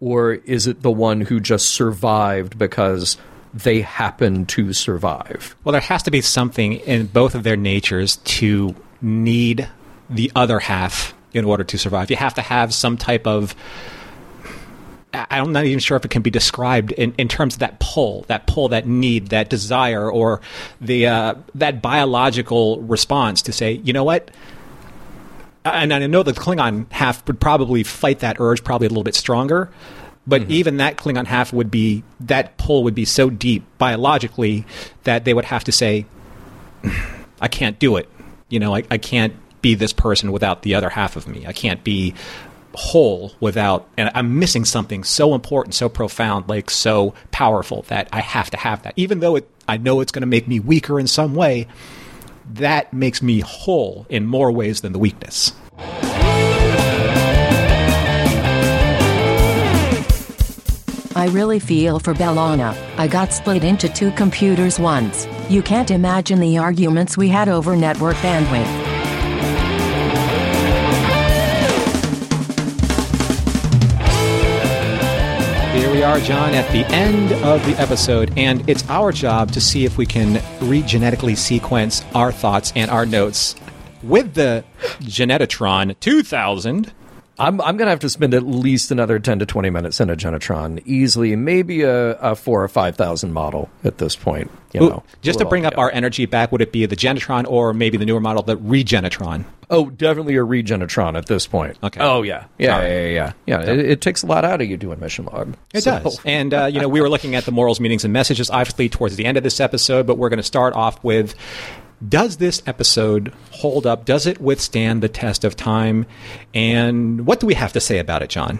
or is it the one who just survived because they happen to survive? Well, there has to be something in both of their natures to need the other half in order to survive. You have to have some type of I'm not even sure if it can be described in, in terms of that pull, that pull, that need, that desire, or the uh, that biological response to say, you know what? And I know the Klingon half would probably fight that urge probably a little bit stronger, but mm-hmm. even that Klingon half would be that pull would be so deep biologically that they would have to say, I can't do it. You know, I, I can't be this person without the other half of me. I can't be whole without and I'm missing something so important, so profound, like so powerful that I have to have that. Even though it I know it's going to make me weaker in some way, that makes me whole in more ways than the weakness. I really feel for B'Elanna. I got split into two computers once. You can't imagine the arguments we had over network bandwidth. Here we are, John, at the end of the episode, and it's our job to see if we can regenetically sequence our thoughts and our notes with the Genetratron 2000 I'm I'm gonna have to spend at least another ten to twenty minutes in a Genetron easily, maybe a, a four or five thousand model at this point. You Ooh, know, just to bring up our energy back, would it be the Genetron or maybe the newer model, the Regenetron? Oh, definitely a Regenetron at this point. Okay. Oh yeah, yeah, yeah, yeah, yeah. yeah. It, it, takes a lot out of you doing mission log. It so. does. And uh, you know, we were looking at the morals, meanings, and messages obviously towards the end of this episode, but we're going to start off with does this episode hold up? Does it withstand the test of time? And what do we have to say about it, John?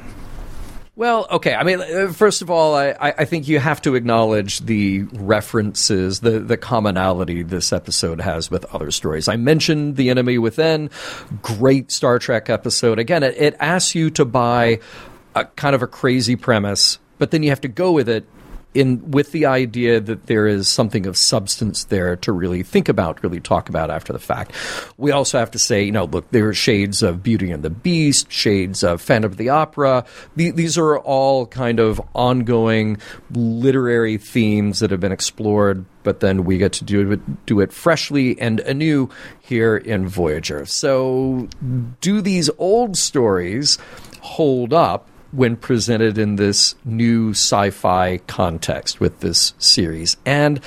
Well, okay. I mean, uh, first of all, I, I think you have to acknowledge the references, the, the commonality this episode has with other stories. I mentioned The Enemy Within, great Star Trek episode. Again, it, it asks you to buy a kind of a crazy premise, but then you have to go with it in with the idea that there is something of substance there to really think about, really talk about after the fact. We also have to say, you know, look, there are shades of Beauty and the Beast, shades of Phantom of the Opera. these are all kind of ongoing literary themes that have been explored, but then we get to do it, do it freshly and anew here in Voyager. So, do these old stories hold up? When presented in this new sci fi context with this series. And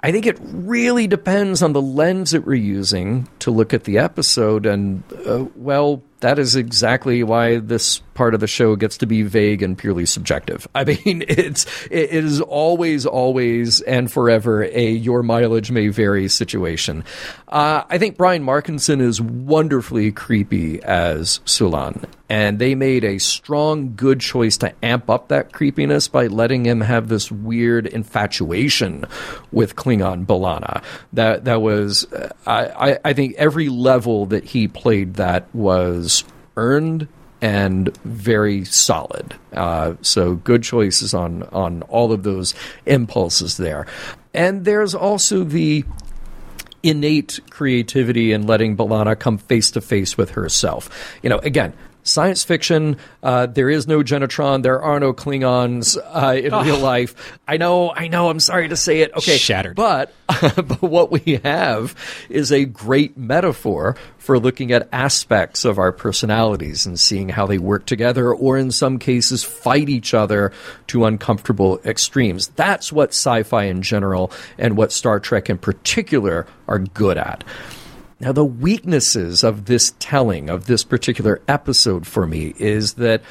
I think it really depends on the lens that we're using to look at the episode. And, uh, well, that is exactly why this part of the show gets to be vague and purely subjective. I mean, it's it is always, always, and forever a your mileage may vary situation. Uh, I think Brian Markinson is wonderfully creepy as Sulan, and they made a strong, good choice to amp up that creepiness by letting him have this weird infatuation with Klingon B'Elanna. That that was, uh, I, I think, every level that he played that was earned and very solid. Uh, so good choices on on all of those impulses there. And there's also the innate creativity in letting B'Elanna come face to face with herself. You know, again, science fiction. Uh, there is no Genetron. There are no Klingons uh, in oh. real life. I know. I know. I'm sorry to say it. Okay, shattered. But but what we have is a great metaphor for looking at aspects of our personalities and seeing how they work together, or in some cases, fight each other to uncomfortable extremes. That's what sci-fi in general and what Star Trek in particular are good at. Now, the weaknesses of this telling, of this particular episode for me, is that,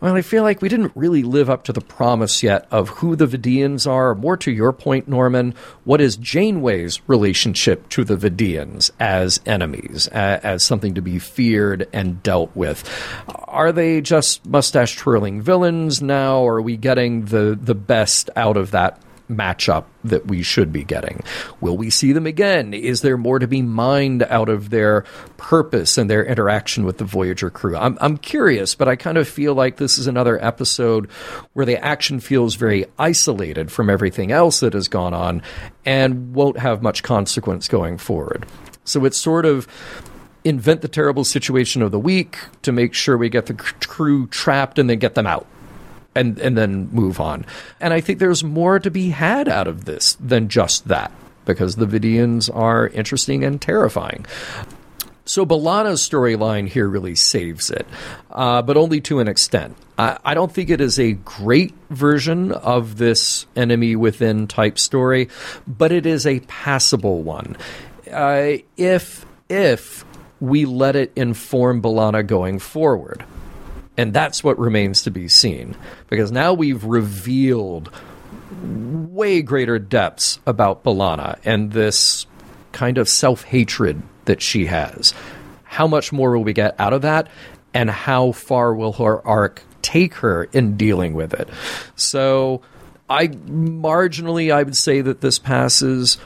well, I feel like we didn't really live up to the promise yet of who the Vidiians are. More to your point, Norman, what is Janeway's relationship to the Vidiians as enemies, as something to be feared and dealt with? Are they just mustache twirling villains now? Or are we getting the, the best out of that matchup that we should be getting? Will we see them again? Is there more to be mined out of their purpose and their interaction with the Voyager crew? I'm, I'm curious, but I kind of feel like this is another episode where the action feels very isolated from everything else that has gone on and won't have much consequence going forward. So it's sort of invent the terrible situation of the week to make sure we get the crew trapped and then get them out and and then move on. And I think there's more to be had out of this than just that because the Vidiians are interesting and terrifying. So B'Elanna's storyline here really saves it, uh, but only to an extent. I, I, don't think it is a great version of this enemy within type story, but it is a passable one. Uh, if if we let it inform B'Elanna going forward. And that's what remains to be seen. Because now we've revealed way greater depths about B'Elanna and this kind of self hatred that she has. How much more will we get out of that? And how far will her arc take her in dealing with it? So, I marginally, I would say that this passes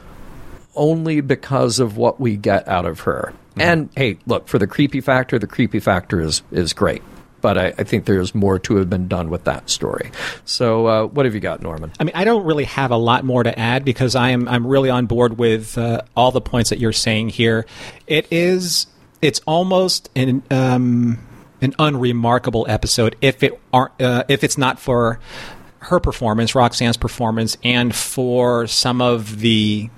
only because of what we get out of her. Mm-hmm. And hey, look, for the creepy factor, the creepy factor is, is great but I, I, think there's more to have been done with that story. So, uh, what have you got, Norman? I mean, I don't really have a lot more to add because I am I'm really on board with uh, all the points that you're saying here. It is it's almost an um, an unremarkable episode if it aren't uh, if it's not for her performance, Roxann's performance, and for some of the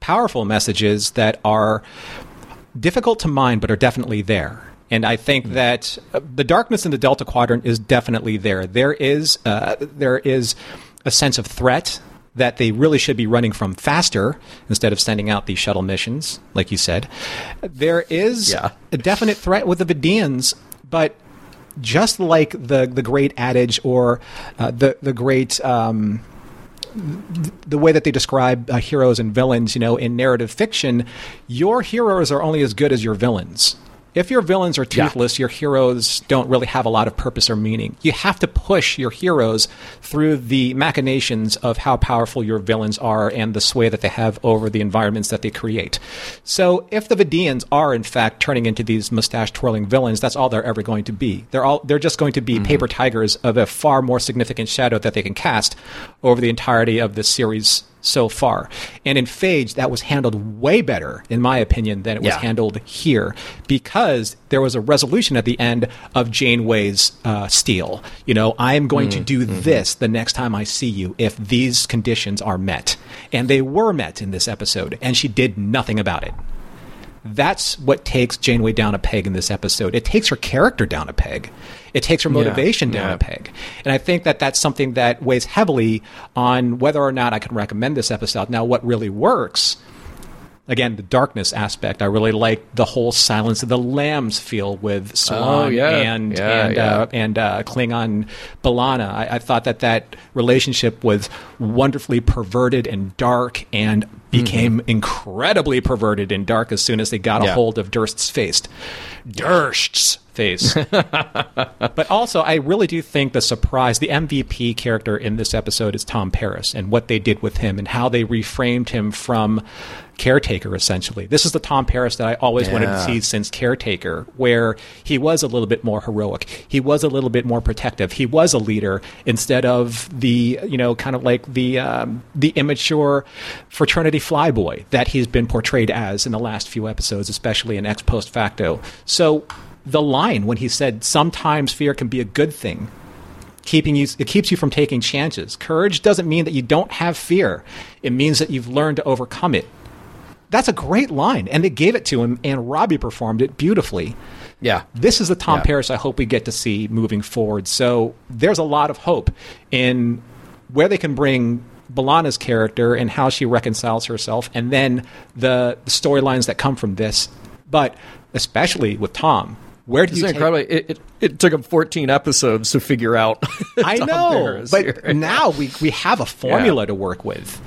powerful messages that are difficult to mine but are definitely there. And I think that uh, the darkness in the Delta Quadrant is definitely there. There is uh, there is a sense of threat that they really should be running from faster instead of sending out these shuttle missions, like you said. There is yeah. a definite threat with the Vidiians, but just like the the great adage or uh, the the great. Um, the way that they describe uh, heroes and villains, you know, in narrative fiction, your heroes are only as good as your villains if your villains are toothless, yeah. your heroes don't really have a lot of purpose or meaning. You have to push your heroes through the machinations of how powerful your villains are and the sway that they have over the environments that they create. So if the Vidiians are in fact turning into these mustache twirling villains, that's all they're ever going to be. They're all they're just going to be mm-hmm. paper tigers of a far more significant shadow that they can cast over the entirety of this series so far. And in Phage, that was handled way better, in my opinion, than it was yeah. handled here because there was a resolution at the end of Janeway's uh, steel. You know, I am going mm-hmm. to do mm-hmm. this the next time I see you if these conditions are met. And they were met in this episode, and she did nothing about it. That's what takes Janeway down a peg in this episode. It takes her character down a peg. It takes her motivation yeah, down yeah. a peg. And I think that that's something that weighs heavily on whether or not I can recommend this episode. Now, what really works again the darkness aspect. I really like the whole Silence of the Lambs feel with Sulan oh, yeah. and yeah, and yeah. Uh, and uh, Klingon B'Elanna. I, I, thought that that relationship was wonderfully perverted and dark and became incredibly perverted and dark as soon as they got a hold of Durst's face. Durst's face. but also, I really do think the surprise, the MVP character in this episode is Tom Paris and what they did with him and how they reframed him from caretaker essentially. This is the Tom Paris that I always wanted to see since caretaker where he was a little bit more heroic. He was a little bit more protective. He was a leader instead of the, you know, kind of like the um, the immature fraternity flyboy that he's been portrayed as in the last few episodes, especially in ex post facto. So the line when he said sometimes fear can be a good thing keeping you it keeps you from taking chances courage doesn't mean that you don't have fear it means that you've learned to overcome it that's a great line and they gave it to him and robbie performed it beautifully Yeah. this is the tom Yeah. paris i hope we get to see moving forward so there's a lot of hope in where they can bring B'Elanna's character and how she reconciles herself, and then the, the storylines that come from this. But especially with Tom, where do It's you take incredible. It, it, it took him 14 episodes to figure out. I know, but here. now we we have a formula to work with,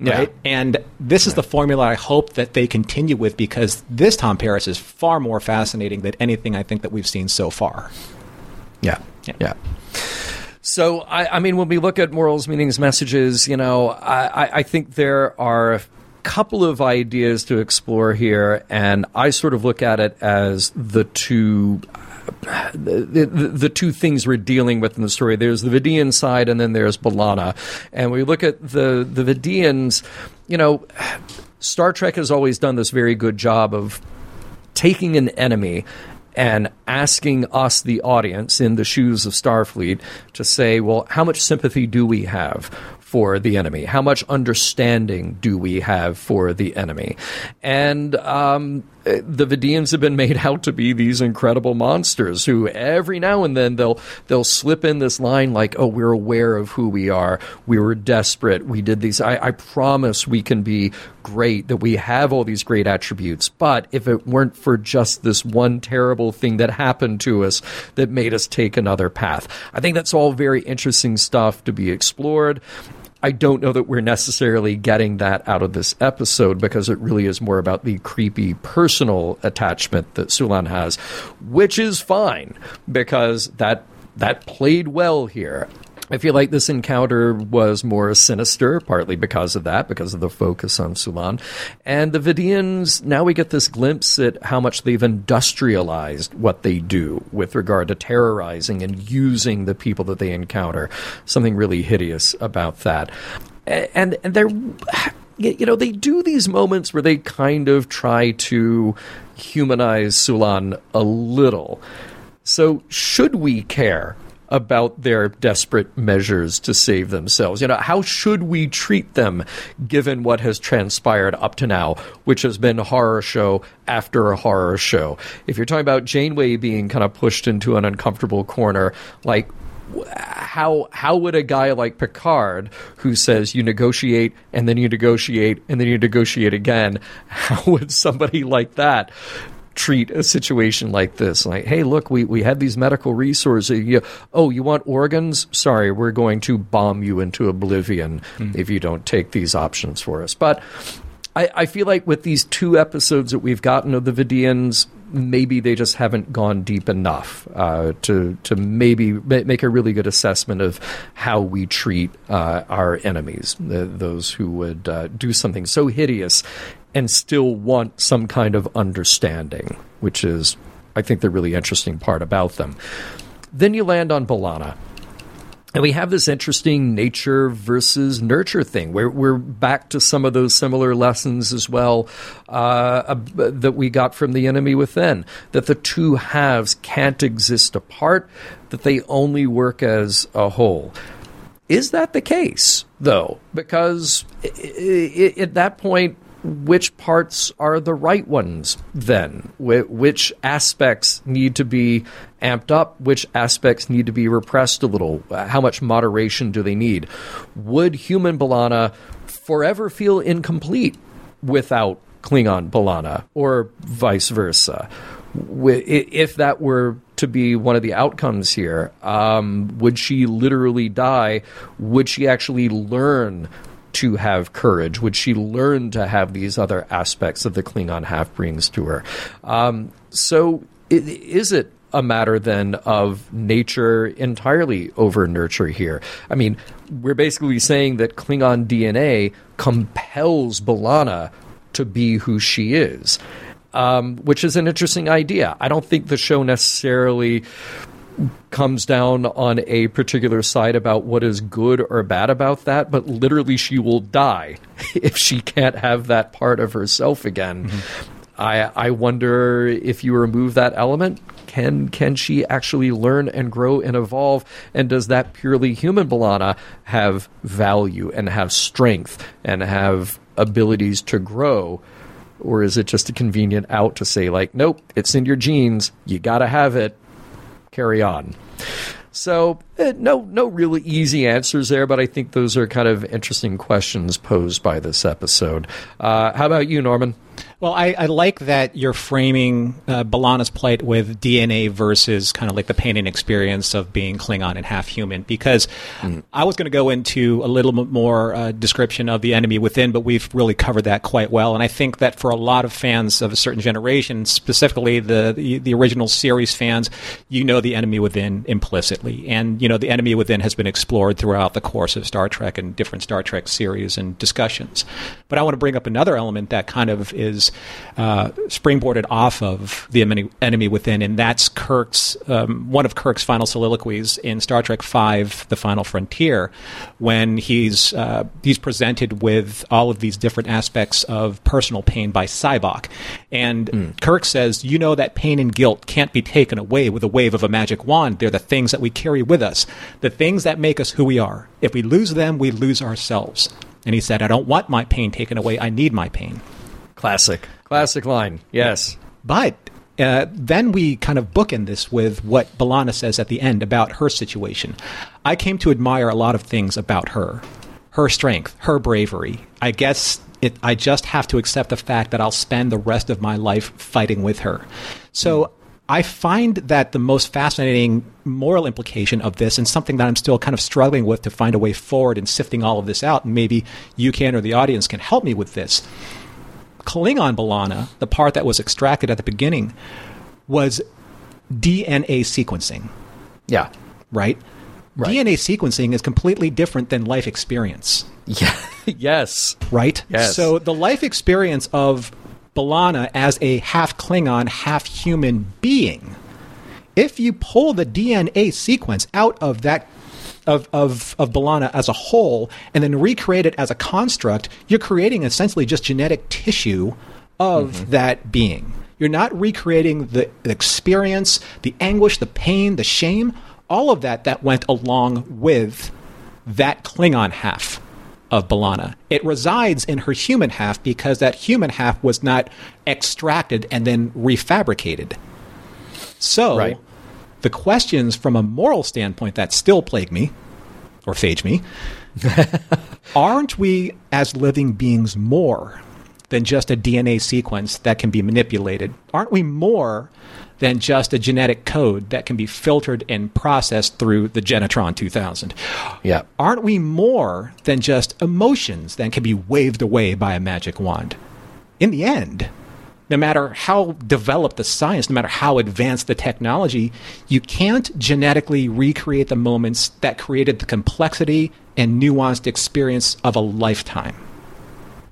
Yeah. right? And this is the formula I hope that they continue with because this Tom Paris is far more fascinating than anything I think that we've seen so far. Yeah. Yeah. Yeah. So, I, I mean, when we look at morals, meanings, messages, you know, I, I- think there are a couple of ideas to explore here, and I sort of look at it as the two. The, the, the two things we're dealing with in the story. There's the Vidiian side, and then there's B'Elanna. And we look at the the Vidiians. You know, Star Trek has always done this very good job of taking an enemy and asking us, the audience, in the shoes of Starfleet, to say, well, how much sympathy do we have for the enemy? How much understanding do we have for the enemy? And um, the Vidiians have been made out to be these incredible monsters who every now and then they'll they'll slip in this line like, "Oh, we're aware of who we are. We were desperate. We did these. I, I promise we can be great. That we have all these great attributes. But if it weren't for just this one terrible thing that happened to us that made us take another path, I think that's all very interesting stuff to be explored. I don't know that we're necessarily getting that out of this episode because it really is more about the creepy personal attachment that Sulan has, which is fine because that that played well here. I feel like this encounter was more sinister, partly because of that, because of the focus on Sulan. And the Vidiians, now we get this glimpse at how much they've industrialized what they do with regard to terrorizing and using the people that they encounter. Something really hideous about that. And, and they're you know, they do these moments where they kind of try to humanize Sulan a little. So, should we care about their desperate measures to save themselves? You know, how should we treat them given what has transpired up to now, which has been horror show after a horror show? If you're talking about Janeway being kind of pushed into an uncomfortable corner, like how how would a guy like Picard, who says you negotiate and then you negotiate and then you negotiate again, how would somebody like that treat a situation like this? Like, hey, look, we, we have these medical resources. You, oh, you want organs? Sorry, we're going to bomb you into oblivion if you don't take these options for us. But I, I feel like with these two episodes that we've gotten of the Vidiians, maybe they just haven't gone deep enough uh, to to maybe make a really good assessment of how we treat uh, our enemies, the, those who would uh, do something so hideous and still want some kind of understanding, which is, I think, the really interesting part about them. Then you land on B'Elanna. And we have this interesting nature versus nurture thing. Where we're back to some of those similar lessons as well uh, that we got from the enemy within. That the two halves can't exist apart, that they only work as a whole. Is that the case, though? Because i- i- at that point, which parts are the right ones then? Wh- Which aspects need to be amped up? Which aspects need to be repressed a little? How much moderation do they need? Would human B'Elanna forever feel incomplete without Klingon B'Elanna, or vice versa? If that were to be one of the outcomes here, um, would she literally die? Would she actually learn to have courage? Would she learn to have these other aspects of the Klingon half brings to her? Um, so, is it a matter then of nature entirely over nurture here? I mean, we're basically saying that Klingon DNA compels B'Elanna to be who she is. Um, which is an interesting idea. I don't think the show necessarily comes down on a particular side about what is good or bad about that, but literally she will die if she can't have that part of herself again. Mm-hmm. I I wonder if you remove that element, can can she actually learn and grow and evolve? And does that purely human B'Elanna have value and have strength and have abilities to grow? Or is it just a convenient out to say, like, nope, it's in your genes, you gotta have it, carry on. So, no, no really easy answers there, but I think those are kind of interesting questions posed by this episode. Uh, how about you, Norman? Well, I, I, like that you're framing uh, B'Elanna's plight with DNA versus kind of like the pain and experience of being Klingon and half human. Because mm. I was going to go into a little bit more uh, description of the enemy within, but we've really covered that quite well. And I think that for a lot of fans of a certain generation, specifically the, the, the original series fans, you know the enemy within implicitly, and you know the enemy within has been explored throughout the course of Star Trek and different Star Trek series and discussions. But I want to bring up another element that kind of is uh, springboarded off of the enemy, enemy within, and that's Kirk's um, one of Kirk's final soliloquies in Star Trek Five: The Final Frontier, when he's uh, he's presented with all of these different aspects of personal pain by Sybok, and mm. Kirk says, "You know that pain and guilt can't be taken away with a wave of a magic wand. They're the things that we carry with us, the things that make us who we are. If we lose them, we lose ourselves." And he said, I don't want my pain taken away. I need my pain. Classic. Classic line. Yes. But uh, then we kind of bookend this with what B'Elanna says at the end about her situation. I came to admire a lot of things about her her strength, her bravery. I guess it, I just have to accept the fact that I'll spend the rest of my life fighting with her. So. I find that the most fascinating moral implication of this, and something that I'm still kind of struggling with to find a way forward in sifting all of this out, and maybe you can or the audience can help me with this Klingon B'Elanna, the part that was extracted at the beginning, was DNA sequencing. Yeah. Right? right? DNA sequencing is completely different than life experience. Yeah. yes. Right? Yes. So the life experience of B'Elanna as a half Klingon, half human being, if you pull the DNA sequence out of that of, of, of B'Elanna as a whole and then recreate it as a construct, you're creating essentially just genetic tissue of mm-hmm. that being. You're not recreating the experience, the anguish, the pain, the shame, all of that that went along with that Klingon half of B'Elanna. It resides in her human half because that human half was not extracted and then refabricated. So, right the questions from a moral standpoint that still plague me or phage me aren't we as living beings more than just a DNA sequence that can be manipulated? Aren't we more than just a genetic code that can be filtered and processed through the Genetron 2000? Yeah. Aren't we more than just emotions that can be waved away by a magic wand? In the end, no matter how developed the science, no matter how advanced the technology, you can't genetically recreate the moments that created the complexity and nuanced experience of a lifetime.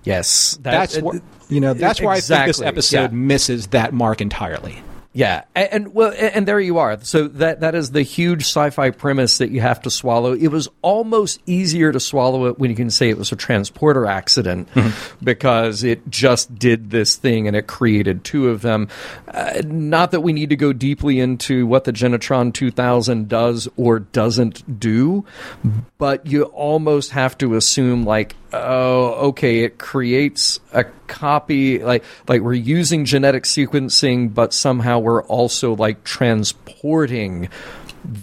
Yes, that, that's what you know. That's exactly, why I think this episode yeah. misses that mark entirely. Yeah, and, and, well, and there you are. So that that is the huge sci-fi premise that you have to swallow. It was almost easier to swallow it when you can say it was a transporter accident mm-hmm. because it just did this thing and it created two of them. Uh, not that we need to go deeply into what the Genetron 2000 does or doesn't do, but you almost have to assume like oh, okay, it creates a copy like like we're using genetic sequencing, but somehow we're also like transporting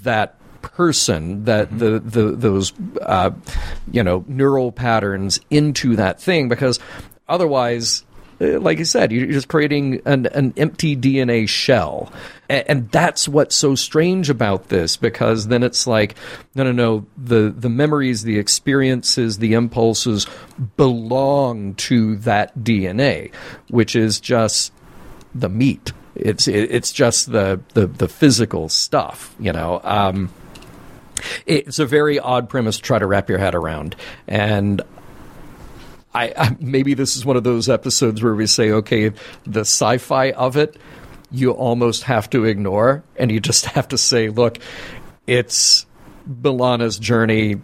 that person that mm-hmm. the, the those uh, you know neural patterns into that thing because otherwise like you said, you're just creating an, an empty DNA shell. And, that's what's so strange about this because then it's like, no, no, no, the, the memories, the experiences, the impulses belong to that DNA, which is just the meat. It's it, it's just the, the the physical stuff, you know. Um, it's a very odd premise to try to wrap your head around, and I, I, maybe this is one of those episodes where we say, okay, the sci-fi of it, you almost have to ignore, and you just have to say, look, it's B'Elanna's journey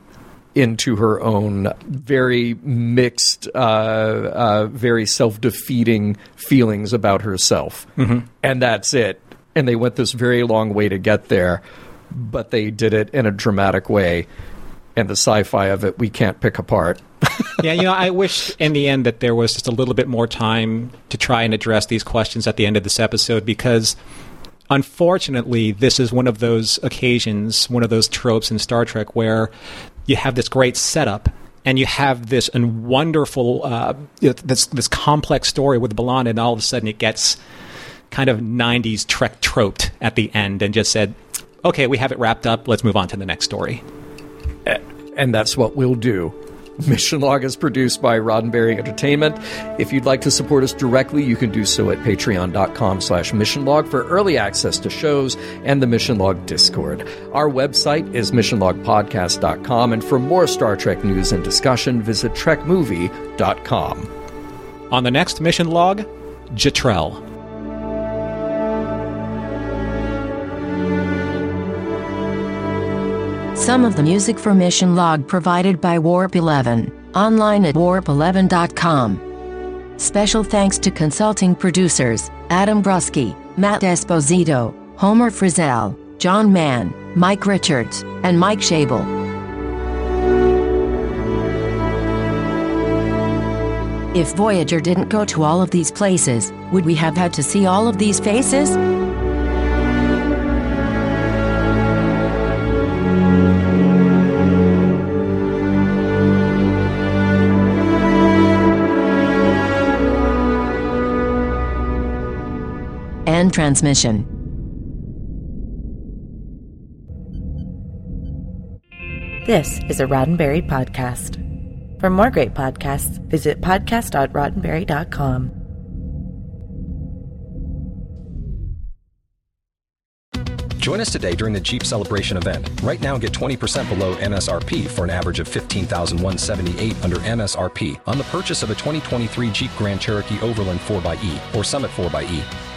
into her own very mixed, uh, uh, very self-defeating feelings about herself, mm-hmm. and that's it. And they went this very long way to get there, but they did it in a dramatic way and the sci-fi of it we can't pick apart. yeah, you know, I wish in the end that there was just a little bit more time to try and address these questions at the end of this episode because unfortunately this is one of those occasions, one of those tropes in Star Trek where you have this great setup and you have this and wonderful uh, this this complex story with B'Elanna and all of a sudden it gets kind of 90s Trek troped at the end and just said, "Okay, we have it wrapped up. Let's move on to the next story." And that's what we'll do. Mission Log is produced by Roddenberry Entertainment. If you'd like to support us directly, you can do so at patreon.com slash missionlog for early access to shows and the Mission Log Discord. Our website is missionlogpodcast.com, and for more Star Trek news and discussion, visit trekmovie.com. On the next Mission Log, Jetrel. Some of the music for Mission Log provided by Warp 11, online at warp11.com. Special thanks to consulting producers Adam Brusky, Matt Esposito, Homer Frizzell, John Mann, Mike Richards, and Mike Shabel. If Voyager didn't go to all of these places, would we have had to see all of these faces? End transmission. This is a Roddenberry podcast. For more great podcasts, visit podcast.roddenberry.com. Join us today during the Jeep Celebration event. Right now, get 20% below MSRP for an average of 15178 under MSRP on the purchase of a 2023 Jeep Grand Cherokee Overland 4xE or Summit 4xE.